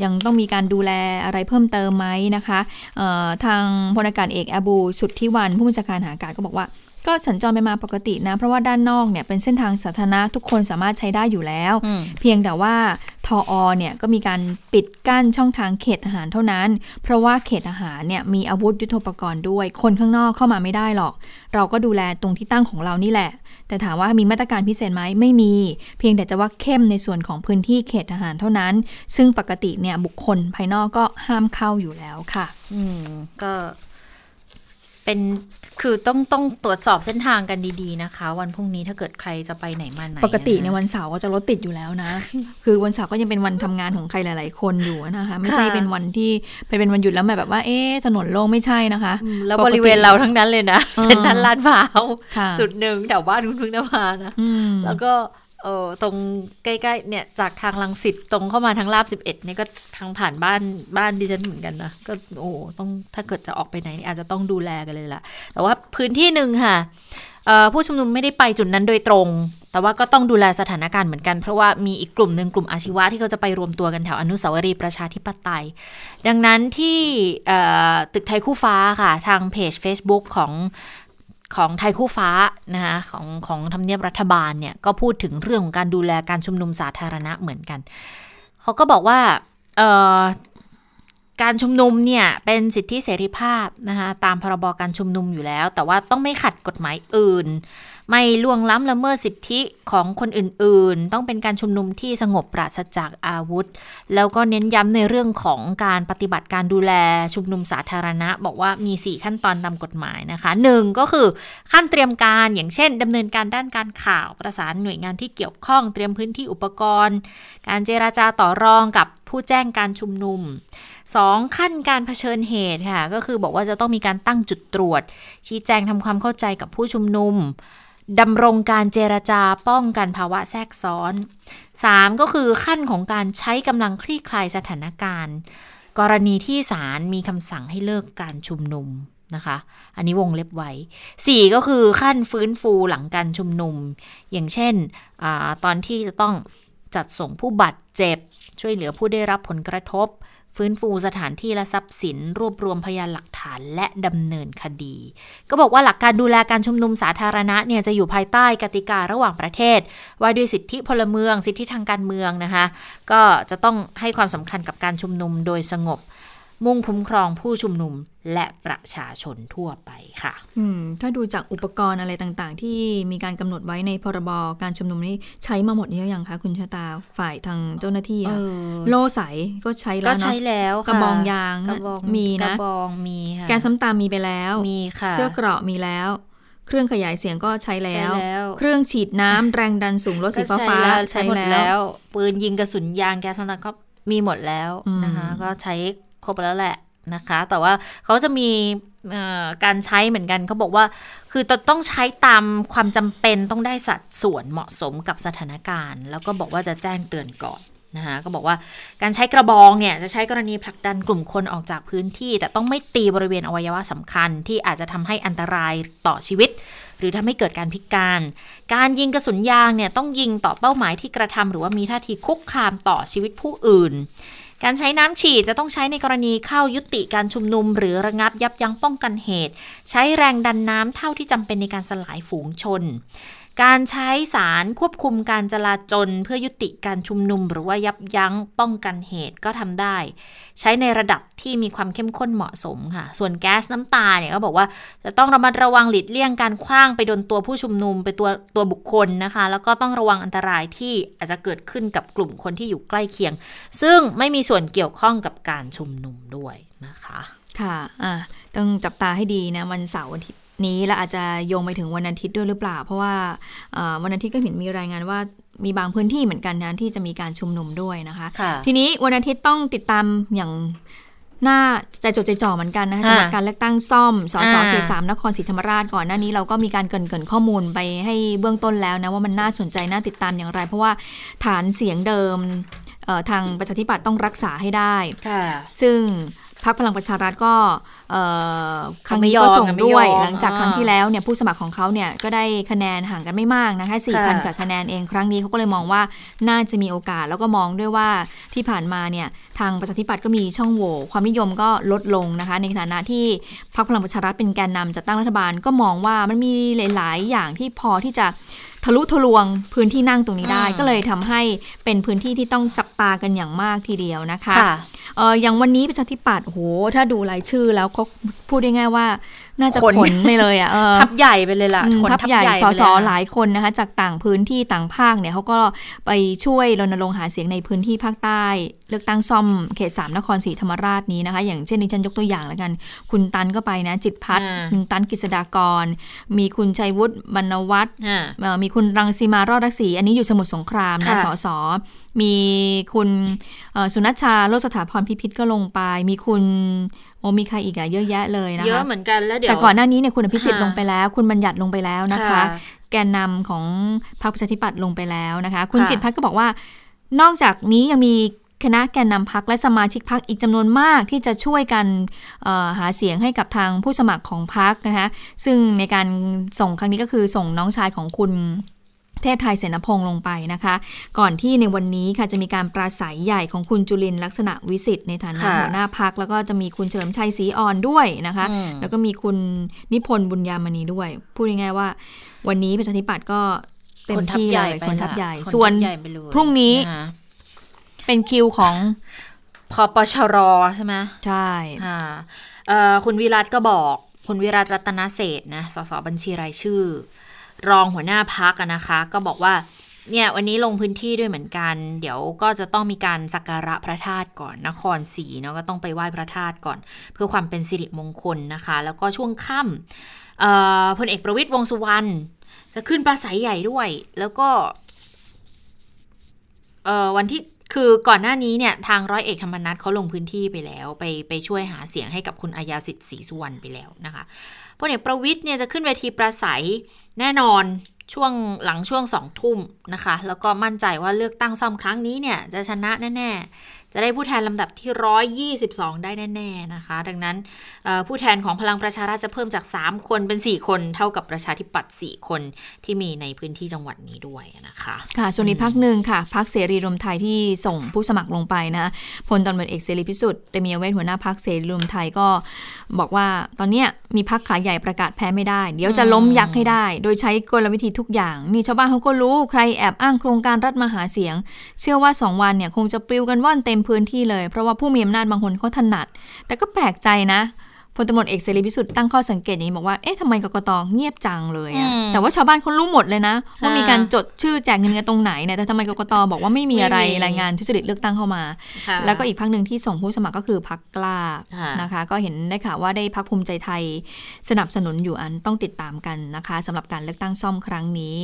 ยังต้องมีการดูแลอะไรเพิ่มเติมไหมนะคะเอ่อทางพลอากาศเอกแอร์บูสุทธิวันผู้บัญชาการทหารอากาศก็บอกว่า ก็สัญจรไปมาปกตินะ เพราะว่าด้านนอกเนี่ยเป็นเส้นทางสาธารณะทุกคนสามารถใช้ได้อยู่แล้วอืมเพียงแต่ว่าทออเนี่ยก็มีการปิดกั้นช่องทางเขตทหารเท่านั้น เพราะว่าเขตทหารเนี่ยมีอาวุธยุทโธปกรณ์ด้วย คนข้างนอกเข้ามาไม่ได้หรอก เราก็ดูแลตรงที่ตั้งของเรานี่แหละ แต่ถามว่ามีมาตรการพิเศษไหมไม่มี เพียงแต่จะว่าเข้มในส่วนของพื้นที่เขตทหารเท่านั้น ซึ่งปกติเนี่ยบุคคลภายนอกก็ห้ามเข้าอยู่แล้วค่ะ อืมก็ เป็นคือต้องต้องตรวจสอบเส้นทางกันดีๆนะคะ วันพรุ่งนี้ถ้าเกิดใครจะไปไหนมาไหนปกติในอะะวันเสาร์ก็จะรถติดอยู่แล้วนะ คือวันเสาร์ก็ยังเป็นวันทำงานของใครหลาย ๆ คนอยู่นะคะ ไม่ใช่ค่ะเป็นวันที่ไปเป็นวันหยุดแล้วแบบว่าเอ๊ะถนนโล่งไม่ใช่นะคะอืมแล้วปกติบริเวณเราทั้งนั้นเลยนะอืมเซ็นทรัลลาดพร้าวค่ะจุดหนึ่งแถวบ้านคุณพึ่งนภานะอืมแล้วก็ เออตรงใกล้ๆเนี่ยจากทางลังสิตตรงเข้ามาทางลาบสิบเอ็ดนี่ก็ทางผ่านบ้านบ้านดิฉันเหมือนกันนะก็โอ้ต้องถ้าเกิดจะออกไปไหนอาจจะต้องดูแลกันเลยล่ะ แต่ว่าพื้นที่หนึ่งค่ะผู้ชุมนุมไม่ได้ไปจุดนั้นโดยตรง แต่ว่าก็ต้องดูแลสถานการณ์เหมือนกัน เพราะว่ามีอีกกลุ่มหนึ่งกลุ่มอาชีวะที่เขาจะไปรวมตัวกันแถวอนุสาวรีย์ประชาธิปไตย ดังนั้นที่ตึกไทยคู่ฟ้าค่ะ ทางเพจ Facebook ของ ของไทยคู่ฟ้านะคะของของทำเนียบรัฐบาลเนี่ยก็พูดถึงเรื่องของการดูแลการชุมนุมสาธารณะเหมือนกัน เขาก็บอกว่าการชุมนุมเนี่ยเป็นสิทธิเสรีภาพนะคะตามพรบการชุมนุมอยู่แล้ว แต่ว่าต้องไม่ขัดกฎหมายอื่น ไม่ล่วงล้ำละเมิดสิทธิของคนอื่นๆ ต้องเป็นการชุมนุมที่สงบปราศจากอาวุธ แล้วก็เน้นย้ำในเรื่องของการปฏิบัติการดูแลชุมนุมสาธารณะ บอกว่ามี 4 ขั้นตอนตามกฎหมายนะคะหนึ่งก็คือขั้นเตรียมการอย่างเช่นดำเนินการด้านการข่าวประสานหน่วยงานที่เกี่ยวข้องเตรียมพื้นที่อุปกรณ์ การเจราจาต่อรองกับผู้แจ้งการชุมนุม 2. ขั้นการเผชิญเหตุค่ะ ก็คือบอกว่าจะต้องมีการตั้งจุดตรวจ ชี้แจงทำความเข้าใจกับผู้ชุมนุม ดำรงการเจรจาป้องกันภาวะแทรกซ้อน 3. ก็คือขั้นของการใช้กำลังคลี่คลายสถานการณ์ กรณีที่ศาลมีคำสั่งให้เลิกการชุมนุมนะคะ อันนี้วงเล็บไว้ 4 ก็คือขั้นฟื้นฟูหลังการชุมนุม อย่างเช่นอตอนที่จะต้องจัดส่งผู้บาดเจ็บ ช่วยเหลือผู้ได้รับผลกระทบ ฟื้นฟูสถานที่และทรัพย์สิน รวบรวมพยานหลักฐานและดำเนินคดี ก็บอกว่าหลักการดูแลการชุมนุมสาธารณะเนี่ยจะอยู่ภายใต้กติการะหว่างประเทศ ว่าด้วยสิทธิพลเมือง สิทธิทางการเมืองนะคะ ก็จะต้องให้ความสำคัญกับการชุมนุมโดยสงบ มุ่งคุ้มครองผู้ชุมนุมและประชาชนทั่วไปค่ะ อืม ถ้าดูจากอุปกรณ์อะไรต่างๆ ที่มีการกำหนดไว้ในพรบการชุมนุมนี้ใช้มาหมดหรือยังคะคุณชะตาฝ่ายทางเจ้าหน้าที่อะเออโล่ใสก็ใช้แล้ก็วเนาะใช้แล้วค่ะกระบองยางกระบองมีนะกระบองมีค่ะแกนซ้ำตามมีไปแล้วมีค่ะเสื้อเกราะมีแล้วเครื่องขยายเสียงก็ใช้แล้วใช้แล้วเครื่องฉีดน้ำแรงดันสูงรถสีฟ้าฟ้าก็ใช้หมดแล้ว ปืนยิงกระสุนยางแก๊สน้ำตาก็มีหมดแล้วอืมนะคะ ก็ใช้ ครบแล้วแหละนะคะ แต่ว่าเขาจะมีการใช้เหมือนกันเขาบอกว่า คือต้องใช้ตามความจำเป็นต้องได้สัดส่วนเหมาะสมกับสถานการณ์ แล้วก็บอกว่าจะแจ้งเตือนก่อนนะคะก็บอกว่าการใช้กระบองเนี่ยจะใช้กรณีผลักดันกลุ่มคนออกจากพื้นที่ แต่ต้องไม่ตีบริเวณอวัยวะสำคัญที่อาจจะทำให้อันตรายต่อชีวิต หรือทำให้เกิดการพิการ การยิงกระสุนยางเนี่ยต้องยิงต่อเป้าหมายที่กระทำหรือว่ามีท่าทีคุกคามต่อชีวิตผู้อื่น การใช้น้ำฉีดจะต้องใช้ในกรณีเข้ายุติการชุมนุม หรือระงับยับยั้งป้องกันเหตุ ใช้แรงดันน้ำเท่าที่จำเป็นในการสลายฝูงชน การใช้สารควบคุมการจลาจลเพื่อยุติการชุมนุม หรือว่ายับยั้งป้องกันเหตุก็ทำได้ ใช้ในระดับที่มีความเข้มข้นเหมาะสมค่ะ ส่วนแก๊สน้ำตาเนี่ยก็บอกว่าจะต้องระมัดระวังหลีกเลี่ยงการคว้างไปโดนตัวผู้ชุมนุมไปตัวตัวบุคคลนะคะ แล้วก็ต้องระวังอันตรายที่อาจจะเกิดขึ้นกับกลุ่มคนที่อยู่ใกล้เคียง ซึ่งไม่มีส่วนเกี่ยวข้องกับการชุมนุมด้วยนะคะ ค่ะอะต้องจับตาให้ดีนะวันเสาร์อาทิตย์ นี้และอาจจะโยงไปถึงวันอาทิตย์ด้วยหรือเปล่า เพราะว่าเอ่อวันอาทิตย์ก็เห็นมีรายงานว่ามีบางพื้นที่เหมือนกันนะที่จะมีการชุมนุมด้วยนะคะค่ะทีนี้วันอาทิตย์ต้องติดตามอย่างน่าใจจดใจจ่อเหมือนกันนะคะค่ะสำหรับการเลือกตั้งซ่อมสสอ่าเขตสามนครศรีธรรมราชก่อนหน้านี้เราก็มีการเกรินเกรินข้อมูลไปให้เบื้องต้นแล้วนะว่ามันน่าสนใจน่าติดตามอย่างไร เพราะว่าฐานเสียงเดิมเอ่อทางประชาธิปัตย์ต้องรักษาให้ได้ค่ะซึ่ง พรรคพลังประชารัฐก็เอ่อครั้งนี้ไม่ยอก็มส่งไม่ด้วยยอมหลังจากอ่าครั้งที่แล้วเนี่ยผู้สมัครของเขาเนี่ยก็ได้คะแนนห่างกันไม่มากนะคะ4,000ค่ะกว่าคะแนนเองครั้งนี้เขาก็เลยมองว่าน่าจะมีโอกาสแล้วก็มองด้วยว่าที่ผ่านมาเนี่ยทางประชาธิปัตย์ก็มีช่องโหว่ความนิยมก็ลดลงนะคะ ในฐานะที่พรรคพลังประชารัฐเป็นแกนนำจัดตั้งรัฐบาลก็มองว่ามันมีหลาย ๆ อย่างที่พอที่จะ ทะลุทะลวงพื้นที่นั่งตรงนี้ได้อืมก็เลยทำให้เป็นพื้นที่ที่ต้องจับตากันอย่างมากทีเดียวนะคะค่ะเอออย่างวันนี้ประชาธิปัตย์โอ้โหถ้าดูรายชื่อแล้วเขาพูดได้ง่ายว่า น่าจะขนขนไปเลยอะเออทับใหญ่ไปเลยล่ะอืมขนทับใหญ่ไปสเยสอะหลายคนนะคะ จากต่างพื้นที่ต่างภาคเนี่ยเขาก็ไปช่วยรณรงค์หาเสียงในพื้นที่ภาคใต้ เลือกตั้งซ่อมเขตสามนครศรีธรรมราชนี้นะคะ อย่างเช่นดิฉันยกตัวอย่างแล้วกัน คุณตันก็ไปนะ จิตรพัฒน์อ่าคุณตันกฤษดากร มีคุณชัยวุฒิบรรณวัฒน์อ่าเอ่อมีคุณรังสีมารอดรักษีอันนี้อยู่สมุทรสงครามนะค่ะสสมีคุณเอ่อสุนัชชาโรจสถาพรพิพิธก็ลงไป มีคุณ โอมีใครอีกอะเยอะแยะเลยนะคะเยอะเหมือนกันแล้วเดี๋ยวแต่ก่อนหน้านี้เนี่ยคุณอภิสิทธิ์ค่ะลงไปแล้ว คุณบัญญัติลงไปแล้วนะคะค่ะแกนนำของพรรคประชาธิปัตย์ลงไปแล้วนะคะ คุณค่ะจิตรพัฒน์ก็บอกว่า นอกจากนี้ยังมีคณะแกนนำพักและสมาชิกพักอีกจำนวนมากที่จะช่วยกันเอ่อหาเสียงให้กับทางผู้สมัครของพักนะคะซึ่งในการส่งครั้งนี้ก็คือส่งน้องชายของคุณ เทพไทยเสนพงษ์ลงไปนะคะ ก่อนที่ในวันนี้ค่ะจะมีการปราศัยใหญ่ของคุณจุลินทร์ลักษณะวิสิทธิ์ในฐานะค่ะหัวหน้าพักแล้วก็จะมีคุณเฉลิมชัยศรีอ่อนด้วยนะคะอืมแล้วก็มีคุณนิพนธ์บุญยามณีด้วย พูดง่ายๆว่า วันนี้ประชาธิปัตย์ก็เต็มที่เลยคนทัพใหญ่ไปละส่วนคทัพใหญ่ไปเลยพรุ่งนี้ะคะเป็นคิวของพอปชรใช่ไหมใช่อ่าเอ่อคุณวิรัตก็บอก คุณวิรัตรัตนเศรษฐ์นะสสบัญชีรายชื่อ รองหัวหน้าพักนะคะ ก็บอกว่าเนี่ยวันนี้ลงพื้นที่ด้วยเหมือนกัน เดี๋ยวก็จะต้องมีการสักการะพระธาตุก่อนนครศรีเนาะก็ต้องไปไหว้พระธาตุก่อน เพื่อความเป็นสิริมงคลนะคะ แล้วก็ช่วงค่ำพลเอกประวิตยวงสุวรรณจะขึ้นปราศัยใหญ่ด้วย แล้วก็วันที่คือก่อนหน้านี้เนี่ยทางร้อยเอกธรรมนัฐเขาลงพื้นที่ไปแล้วไปไปช่วยหาเสียงให้กับคุณอาญาสิทธิ์ศรีสุวรรณไปแล้วนะคะพลเอกประวิทย์เนี่ยจะขึ้นเวทีปราศัย แน่นอนช่วงหลังช่วงสองทุ่มนะคะ แล้วก็มั่นใจว่าเลือกตั้งซ่อมครั้งนี้เนี่ย จะชนะแน่ ๆ จะได้ผู้แทนลำดับที่ 122 ได้แน่ ๆ นะคะ ดังนั้นเอ่อผู้แทนของพลังประชารัฐจะเพิ่มจาก 3 คนเป็น 4 คนเท่ากับประชาธิปัตย์4คนที่มีในพื้นที่จังหวัดนี้ด้วยนะคะค่ะส่วนอีกพักหนึ่งค่ะพักเสรีรวมไทยที่ส่งผู้สมัครลงไปนะพลตำรวจเอกเสรีพิสุทธิ์เตมียเวทหัวหน้าพักเสรีรวมไทยก็บอกว่าตอนเนี้ยมีพักขาใหญ่ประกาศแพ้ไม่ได้ เดี๋ยวจะล้มยักษ์ให้ได้ โดยใช้กลวิธีทุกอย่าง นี่ชาวบ้านเขาก็รู้ใครแอบอ้างโครงการรัฐมาหาเสียง เชื่อว่า 2 วันเนี่ยคงจะปลิวกันว่อนเต็มพื้นที่เลย เพราะว่าผู้มีอำนาจบางคนเขาถนัด แต่ก็แปลกใจนะ พลตำรวจเอกเสรีพิสุทธิ์ตั้งข้อสังเกตอย่างนี้บอกว่า เอ๊ะทำไมกกตเงียบจังเลยอะอืมแต่ว่าชาวบ้านเขารู้หมดเลยนะ ว่าค่ะมีการจดชื่อแจกเงินกันตรงไหนเนี่ยแต่ทำไมกกตบอกว่าไม่มีอะไรไม่มีรายงานทุจริตเลือกตั้งเข้ามาค่ะแล้วก็อีกพักหนึ่งที่ส่งผู้สมัครก็คือพักกล้าค่ะนะคะ ก็เห็นได้ข่าวว่าได้พักภูมิใจไทยสนับสนุนอยู่อันต้องติดตามกันนะคะสำหรับการเลือกตั้งซ่อมครั้งนี้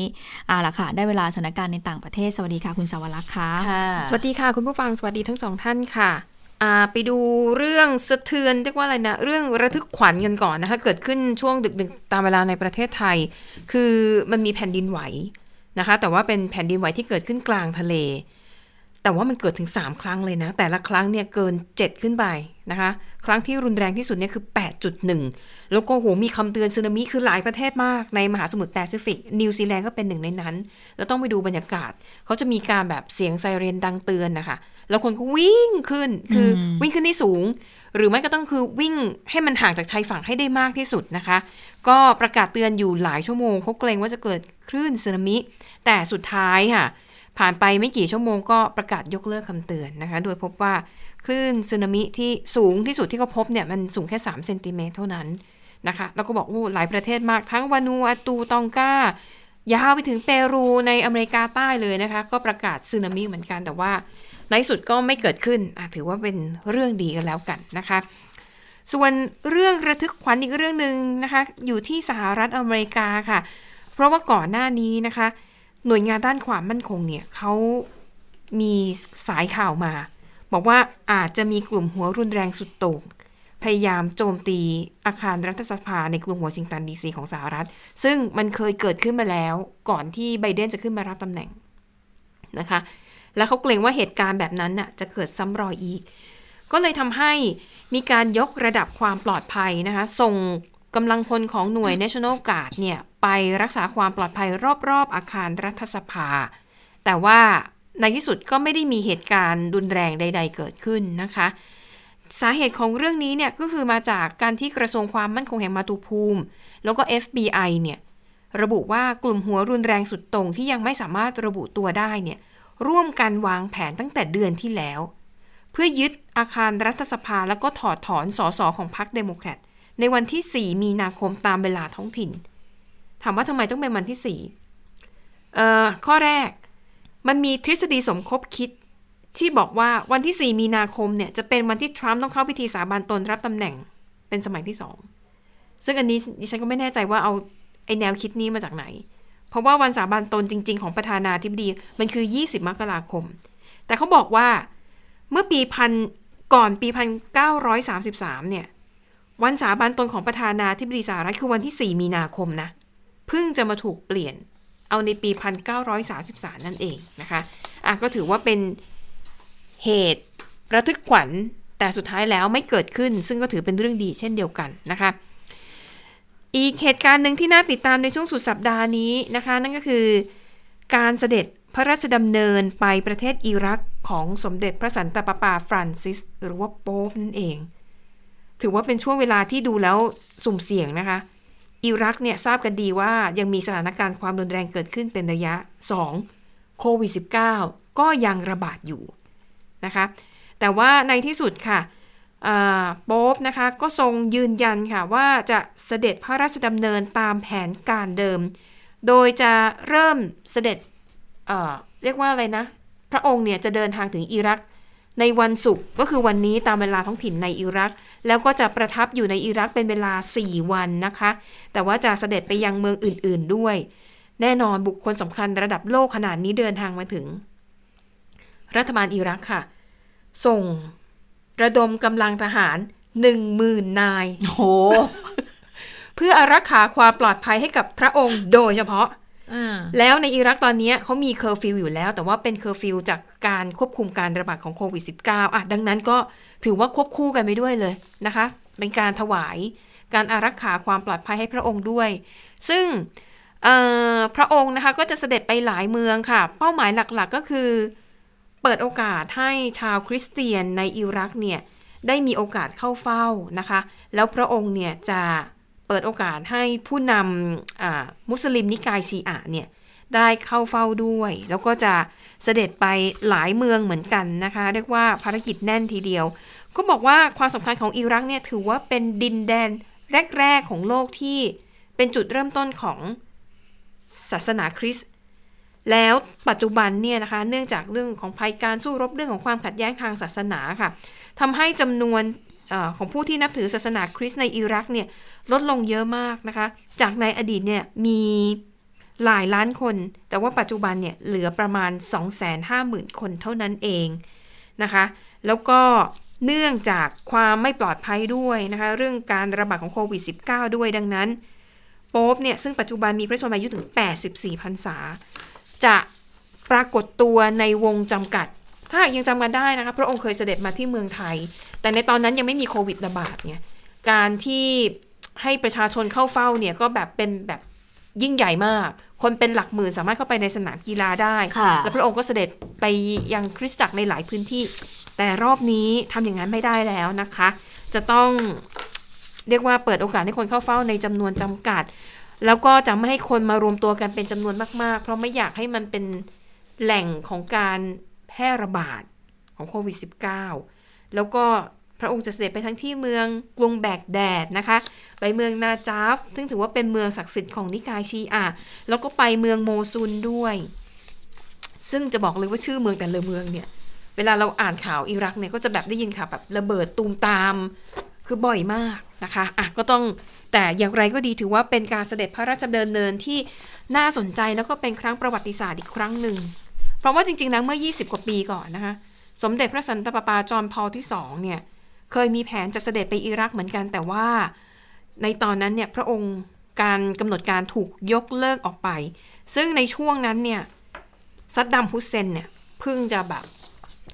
เอาละค่ะได้เวลาสถานการณ์ในต่างประเทศสวัสดีค่ะคุณสาวรักษ์ค่ะค่ะสวัสดีค่ะคุณผู้ฟังสวัสดีทั้งสองท่านค่ะอ่า ไปดูเรื่องสะเทือนเรียกว่าอะไรนะเรื่องระทึกขวัญกันก่อนนะคะเกิดขึ้นช่วงดึกๆตามเวลาในประเทศไทย คือมันมีแผ่นดินไหวนะคะ แต่ว่าเป็นแผ่นดินไหวที่เกิดขึ้นกลางทะเล แต่ว่ามันเกิดถึง 3 ครั้งเลยนะ แต่ละครั้งเนี่ยเกิน 7 ขึ้นไปนะคะ ครั้งที่รุนแรงที่สุดเนี่ยคือ 8.1 แล้วก็โหมีคำเตือนสึนามิคือหลายประเทศมากในมหาสมุทรแปซิฟิกนิวซีแลนด์ก็เป็นหนึ่งในนั้น แล้วต้องไปดูบรรยากาศเขาจะมีการแบบเสียงไซเรนดังเตือนนะคะ แล้วคนก็วิ่งขึ้นคืออมวิ่งขึ้นที่สูง หรือไม่ก็ต้องคือวิ่งให้มันห่างจากชายฝั่งให้ได้มากที่สุดนะคะ ก็ประกาศเตือนอยู่หลายชั่วโมงเขาเกรงว่าจะเกิดคลื่นสึนามิ แต่สุดท้ายค่ะ ผ่านไปไม่กี่ชั่วโมงก็ประกาศยกเลิกคำเตือนนะคะ โดยพบว่าคลื่นสึนามิที่สูงที่สุดที่เขาพบเนี่ยมันสูงแค่3เซนติเมตรเท่านั้นนะคะแล้วก็บอกโอ้หลายประเทศมากทั้งวานูอาตูตองกายาวไปถึงเปรูในอเมริกาใต้เลยนะคะ ก็ประกาศสึนามิเหมือนกันแต่ว่า ในสุดก็ไม่เกิดขึ้นถือว่าเป็นเรื่องดีกันแล้วกันนะคะ ส่วนเรื่องระทึกขวัญอีกเรื่องหนึ่งนะคะ อยู่ที่สหรัฐอเมริกาค่ะ เพราะว่าก่อนหน้านี้นะคะ หน่วยงานด้านความมั่นคงเนี่ยเขามีสายข่าวมา บอกว่าอาจจะมีกลุ่มหัวรุนแรงสุดโต่งพยายามโจมตีอาคารรัฐสภาในกรุงวอชิงตันดีซีของสหรัฐ ซึ่งมันเคยเกิดขึ้นมาแล้วก่อนที่ไบเดนจะขึ้นมารับตำแหน่งนะคะ แล้วเขาเกรงว่าเหตุการณ์แบบนั้นน่ะจะเกิดซ้ำรอยอีก ก็เลยทำให้มีการยกระดับความปลอดภัยนะคะ ส่งกำลังพลของหน่วย National Guard เนี่ยไปรักษาความปลอดภัยรอบๆ อาคารรัฐสภา แต่ว่าในที่สุดก็ไม่ได้มีเหตุการณ์รุนแรงใด ๆ เกิดขึ้นนะคะ สาเหตุของเรื่องนี้เนี่ยก็คือมาจากการที่กระทรวงความมั่นคงแห่งมาตุภูมิ แล้วก็ FBI เนี่ยระบุว่ากลุ่มหัวรุนแรงสุดโต่งที่ยังไม่สามารถระบุตัวได้เนี่ย ร่วมกันวางแผนตั้งแต่เดือนที่แล้ว เพื่อยึดอาคารรัฐสภาแล้วก็ถอดถอนสสของพรรคเดโมแครตในวันที่ 4 มีนาคมตามเวลาท้องถิ่น ถามว่าทำไมต้องเป็นวันที่ 4 เอ่อ ข้อแรก มันมีทฤษฎีสมคบคิด ที่บอกว่าวันที่ 4 มีนาคมเนี่ย จะเป็นวันที่ทรัมป์ต้องเข้าพิธีสาบานตนรับตำแหน่งเป็นสมัยที่สองซึ่งอันนี้ดิฉันก็ไม่แน่ใจว่าเอาไอแนวคิดนี้มาจากไหน เพราะว่าวันสาบานตนจริง ๆ ของประธานาธิบดีมันคือ 20 มกราคม แต่เขาบอกว่าเมื่อปีพันก่อนปีพันเก้าร้อยสามสิบสามเนี่ย วันสาบานตนของประธานาธิบดีสหรัฐคือวันที่ 4 มีนาคมนะเพิ่งจะมาถูกเปลี่ยนเอาในปี 1933 นั่นเองนะคะอะก็ถือว่าเป็นเหตุระทึกขวัญแต่สุดท้ายแล้วไม่เกิดขึ้น ซึ่งก็ถือเป็นเรื่องดีเช่นเดียวกันนะคะ อีกเหตุการณ์หนึ่งที่น่าติดตามในช่วงสุดสัปดาห์นี้นะคะ นั่นก็คือ การเสด็จพระราชดำเนินไปประเทศอิรักของสมเด็จพระสันตะปาปาฟรานซิส หรือว่าโป๊ปนั่นเอง ถือว่าเป็นช่วงเวลาที่ดูแล้วสุ่มเสี่ยงนะคะ อิรักเนี่ยทราบกันดีว่ายังมีสถานการณ์ความรุนแรงเกิดขึ้นเป็นระยะ 2. โควิด -19 ก็ยังระบาดอยู่นะคะ แต่ว่าในที่สุดค่ะ โป๊ปนะคะ ก็ทรงยืนยันค่ะว่าจะเสด็จพระราชดำเนินตามแผนการเดิม โดยจะเริ่มเสด็จเเรียกว่าอะไรนะ พระองค์เนี่ยจะเดินทางถึงอิรักในวันศุกร์ก็คือวันนี้ตามเวลาท้องถิ่นในอิรัก แล้วก็จะประทับอยู่ในอิรักเป็นเวลา 4 วันนะคะ แต่ว่าจะเสด็จไปยังเมืองอื่น ๆด้วย แน่นอนบุคคลสำคัญระดับโลกขนาดนี้เดินทางมาถึง รัฐบาลอิรักค่ะ ส่ง ระดมกำลังทหารหนึ่งหมื่นนายโห เพื่ออารักขาความปลอดภัยให้กับพระองค์โดยเฉพาะอ่าแล้วในอิรักตอนนี้เขามีเคอร์ฟิวอยู่แล้ว แต่ว่าเป็นเคอร์ฟิวจากการควบคุมการระบาดของโควิด -19 อะดังนั้นก็ถือว่าควบคู่กันไปด้วยเลยนะคะ เป็นการถวายการอารักขาความปลอดภัยให้พระองค์ด้วย ซึ่งเอ่อพระองค์นะคะก็จะเสด็จไปหลายเมืองค่ะ เป้าหมายหลักๆก็คือ เปิดโอกาสให้ชาวคริสเตียนในอิรักเนี่ยได้มีโอกาสเข้าเฝ้านะคะ แล้วพระองค์เนี่ยจะเปิดโอกาสให้ผู้นำมุสลิมนิกายชีอะเนี่ยได้เข้าเฝ้าด้วย แล้วก็จะเสด็จไปหลายเมืองเหมือนกันนะคะ เรียกว่าภารกิจแน่นทีเดียว ก็บอกว่าความสำคัญของอิรักเนี่ยถือว่าเป็นดินแดนแรก ๆ ของโลกที่เป็นจุดเริ่มต้นของศาสนาคริสต์ แล้วปัจจุบันเนี่ยนะคะ เนื่องจากเรื่องของภัยการสู้รบเรื่องของความขัดแย้งทางศาสนาค่ะทำให้จำนวนอของผู้ที่นับถือศาสนาคริสต์ในอิรักเนี่ยลดลงเยอะมากนะคะ จากในอดีตเนี่ยมีหลายล้านคน แต่ว่าปัจจุบันเนี่ยเหลือประมาณ 250,000 คนเท่านั้นเองนะคะ แล้วก็เนื่องจากความไม่ปลอดภัยด้วยนะคะ เรื่องการระบาดของโควิด -19 ด้วยดังนั้น โป๊ปเนี่ยซึ่งปัจจุบันมีพระชนมายุถึง 84พรรษา จะปรากฏตัวในวงจำกัด ถ้าหากยังจำกันได้นะคะพระองค์เคยเสด็จมาที่เมืองไทย แต่ในตอนนั้นยังไม่มีโควิดระบาดไงการที่ให้ประชาชนเข้าเฝ้าเนี่ยก็แบบเป็นแบบยิ่งใหญ่มาก คนเป็นหลักหมื่นสามารถเข้าไปในสนามกีฬาได้ค่ะแล้วพระองค์ก็เสด็จไปยังคริสตจักรในหลายพื้นที่ แต่รอบนี้ทำอย่างนั้นไม่ได้แล้วนะคะ จะต้องเรียกว่าเปิดโอกาสให้คนเข้าเฝ้าในจำนวนจำกัด แล้วก็จะไม่ให้คนมารวมตัวกันเป็นจำนวนมาก ๆ เพราะไม่อยากให้มันเป็นแหล่งของการแพร่ระบาดของโควิด -19 แล้วก็พระองค์จะเสด็จไปทั้งที่เมืองกรุงแบกแดดนะคะ ไปเมืองนาจาฟ ซึ่งถือว่าเป็นเมืองศักดิ์สิทธิ์ของนิกายชีอะแล้วก็ไปเมืองโมซุนด้วย ซึ่งจะบอกเลยว่าชื่อเมืองแต่ละเมืองเนี่ย เวลาเราอ่านข่าวอิรักเนี่ยก็จะแบบได้ยินข่าวแบบระเบิดตูมตาม คือบ่อยมากนะคะอะก็ต้องแต่อย่างไรก็ดีถือว่าเป็นการเสด็จพระราชดำเนินที่น่าสนใจแล้วก็เป็นครั้งประวัติศาสตร์อีกครั้งหนึ่ง เพราะว่าจริงๆนะเมื่อ 20 กว่าปีก่อนนะคะ สมเด็จพระสันตะปาปาจอห์นพอลที่สองเนี่ยเคยมีแผนจะเสด็จไปอิรักเหมือนกัน แต่ว่าในตอนนั้นเนี่ยพระองค์การกำหนดการถูกยกเลิกออกไป ซึ่งในช่วงนั้นเนี่ยซัดดัมฮุสเซนเนี่ยเพิ่งจะแบบ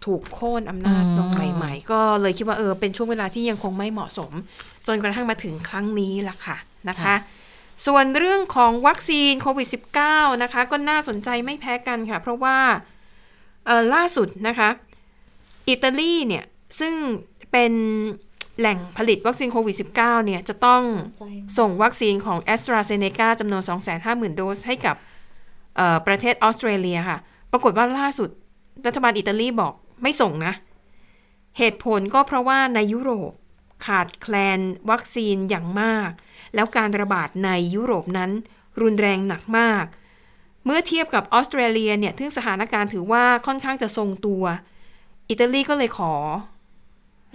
ถูกโค่นอำนาจลงใหม่ ๆ ก็เลยคิดว่าเออเป็นช่วงเวลาที่ยังคงไม่เหมาะสม จนกระทั่งมาถึงครั้งนี้ล่ะค่ะนะคะค่ะส่วนเรื่องของวัคซีนโควิด -19 นะคะ ก็น่าสนใจไม่แพ้กันค่ะ เพราะว่าเอ่อล่าสุดนะคะ อิตาลีเนี่ย ซึ่งเป็นแหล่งผลิตวัคซีนโควิด -19 เนี่ย จะต้องส่งวัคซีนของ a s t r a z เซ e c a จำนวน 250,000 โดสให้กับเอ่อประเทศออสเตรเลียค่ะ ปรากฏว่าล่าสุดรัฐบาลอิตาลีบอก ไม่ส่งนะ เหตุผลก็เพราะว่าในยุโรปขาดแคลนวัคซีนอย่างมาก แล้วการระบาดในยุโรปนั้นรุนแรงหนักมาก เมื่อเทียบกับออสเตรเลียเนี่ยซึ่งสถานการณ์ถือว่าค่อนข้างจะทรงตัว อิตาลีก็เลยขอ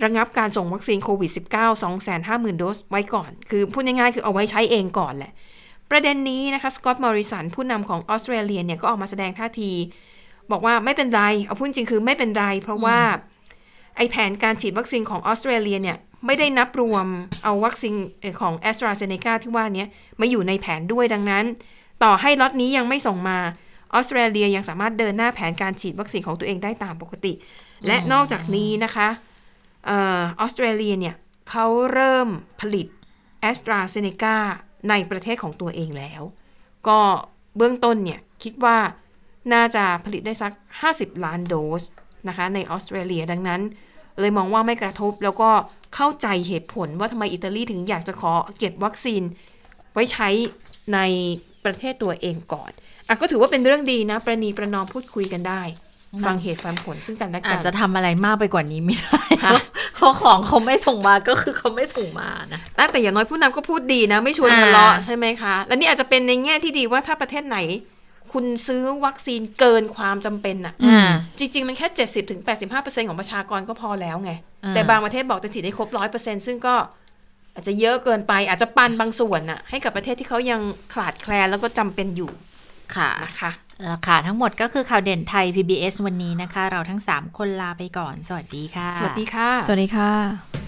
ระงับการส่งวัคซีนโควิด -19 250,000 โดสไว้ก่อน คือพูดง่ายๆคือเอาไว้ใช้เองก่อนแหละ ประเด็นนี้นะคะสกอตต์มอริสันผู้นำของออสเตรเลียเนี่ยก็ออกมาแสดงท่าที บอกว่าไม่เป็นไร เอาพูดจริงคือไม่เป็นไร เพราะว่าไอแผนการฉีดวัคซีนของออสเตรเลียเนี่ยไม่ได้นับรวมเอาวัคซีนเอ่อของ a s t r a z เซ e c a ที่ว่าเนี้ยมาอยู่ในแผนด้วยดังนั้น ต่อให้ล็อตนี้ยังไม่ส่งมาออสเตรเลียยังสามารถเดินหน้าแผนการฉีดวัคซีนของตัวเองได้ตามปกติ และนอกจากนี้นะคะเออออสเตรเลียเนี่ยเขาเริ่มผลิต a s t r a z เซ e c a ในประเทศของตัวเองแล้ว ก็เบื้องต้นเนี่ยคิดว่า น่าจะผลิตได้สัก 50 ล้านโดสนะคะในออสเตรเลียดังนั้น เลยมองว่าไม่กระทบแล้วก็เข้าใจเหตุผลว่าทำไมอิตาลีถึงอยากจะขอเก็บวัคซีน ไว้ใช้ในประเทศตัวเองก่อนอะก็ถือว่าเป็นเรื่องดีนะ ประนีประนอมพูดคุยกันได้ ฟังเหตุฟังผลซึ่งกันและกัอาจนจะทำอะไรมากไปกว่านี้ไม่ได้ค่ะเพราะของเขาไม่ส่งมาก็คือเขาไม่ส่งมานะแต่อย่างน้อยผู้นำก็พูดดีนะ ไม่ชวนอ่าทะเลาะใช่ไหมคะ และนี่อาจจะเป็นในแง่ที่ดีว่าถ้าประเทศไหน คุณซื้อวัคซีนเกินความจำเป็นอะอ่าจริง ๆ มันแค่70-85%ถึง85%ของประชากรก็พอแล้วไงอ่าแต่บางประเทศบอกจะฉีดให้ครบ100%ซึ่งก็อาจจะเยอะเกินไปอาจจะปันบางส่วนน่ะ ให้กับประเทศที่เขายังขาดแคลนแล้วก็จำเป็นอยู่ค่ะนะคะราคาทั้งหมดก็คือข่าวเด่นไทย PBS วันนี้นะคะ เราทั้ง 3 คนลาไปก่อน สวัสดีค่ะ สวัสดีค่ะ สวัสดีค่ะ